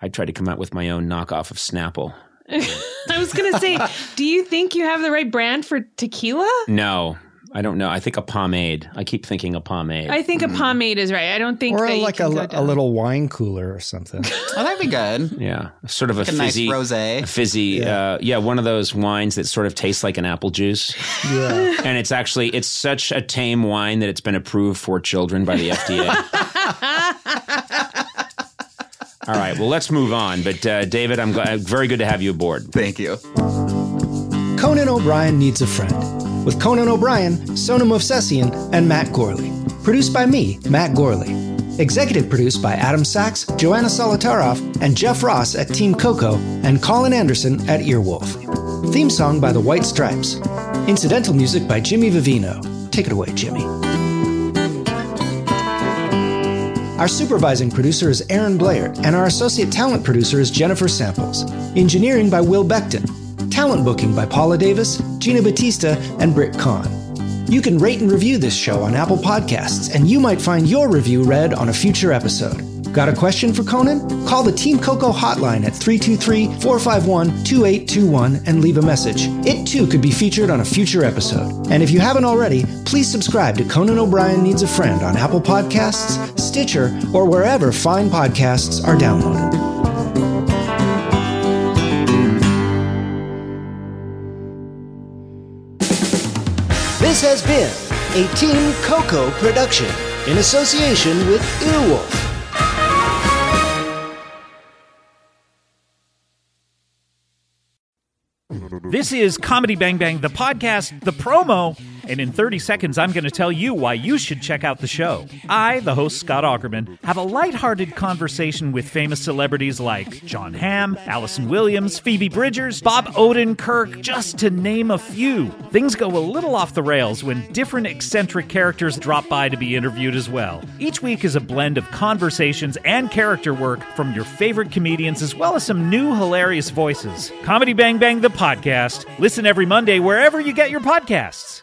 A: I tried to come out with my own knockoff of Snapple.
B: I was gonna say, do you think you have the right brand for tequila?
A: No, I don't know. I think a pomade. I keep thinking a pomade.
B: I think a pomade is right. I don't think
E: or
B: that you
E: like
B: can
E: a,
B: go
E: a little wine cooler or something.
I: Oh, that'd be good.
A: yeah, sort of a
I: Like a nice
A: fizzy,
I: rosé.
A: fizzy. Yeah. Uh, yeah, one of those wines that sort of tastes like an apple juice.
E: yeah.
A: and it's actually it's such a tame wine that it's been approved for children by the FDA. All right, well, let's move on. But uh, David, I'm glad, very good to have you aboard.
I: Thank you.
E: Conan O'Brien Needs a Friend, with Conan O'Brien, Sona Movsesian, and Matt Gorley. Produced by me, Matt Gorley. Executive produced by Adam Sachs, Joanna Solitaroff, and Jeff Ross at Team Coco, and Colin Anderson at Earwolf. Theme song by the White Stripes. Incidental music by Jimmy Vivino. Take it away, Jimmy. Our supervising producer is Aaron Blair, and our associate talent producer is Jennifer Samples. Engineering by Will Beckton. Talent booking by Paula Davis, Gina Batista, and Britt Kahn. You can rate and review this show on Apple Podcasts, and you might find your review read on a future episode. Got a question for Conan? Call the Team Coco hotline at 323 451 2821 and leave a message. It too could be featured on a future episode. And if you haven't already, please subscribe to Conan O'Brien Needs a Friend on Apple Podcasts, Stitcher, or wherever fine podcasts are downloaded. This has been a Team Coco production in association with Earwolf.
J: This is Comedy Bang Bang, the podcast, the promo, and in 30 seconds, I'm going to tell you why you should check out the show. I, the host Scott Aukerman, have a lighthearted conversation with famous celebrities like Jon Hamm, Allison Williams, Phoebe Bridgers, Bob Odenkirk, just to name a few. Things go a little off the rails when different eccentric characters drop by to be interviewed as well. Each week is a blend of conversations and character work from your favorite comedians as well as some new hilarious voices. Comedy Bang Bang, the podcast. Listen every Monday wherever you get your podcasts.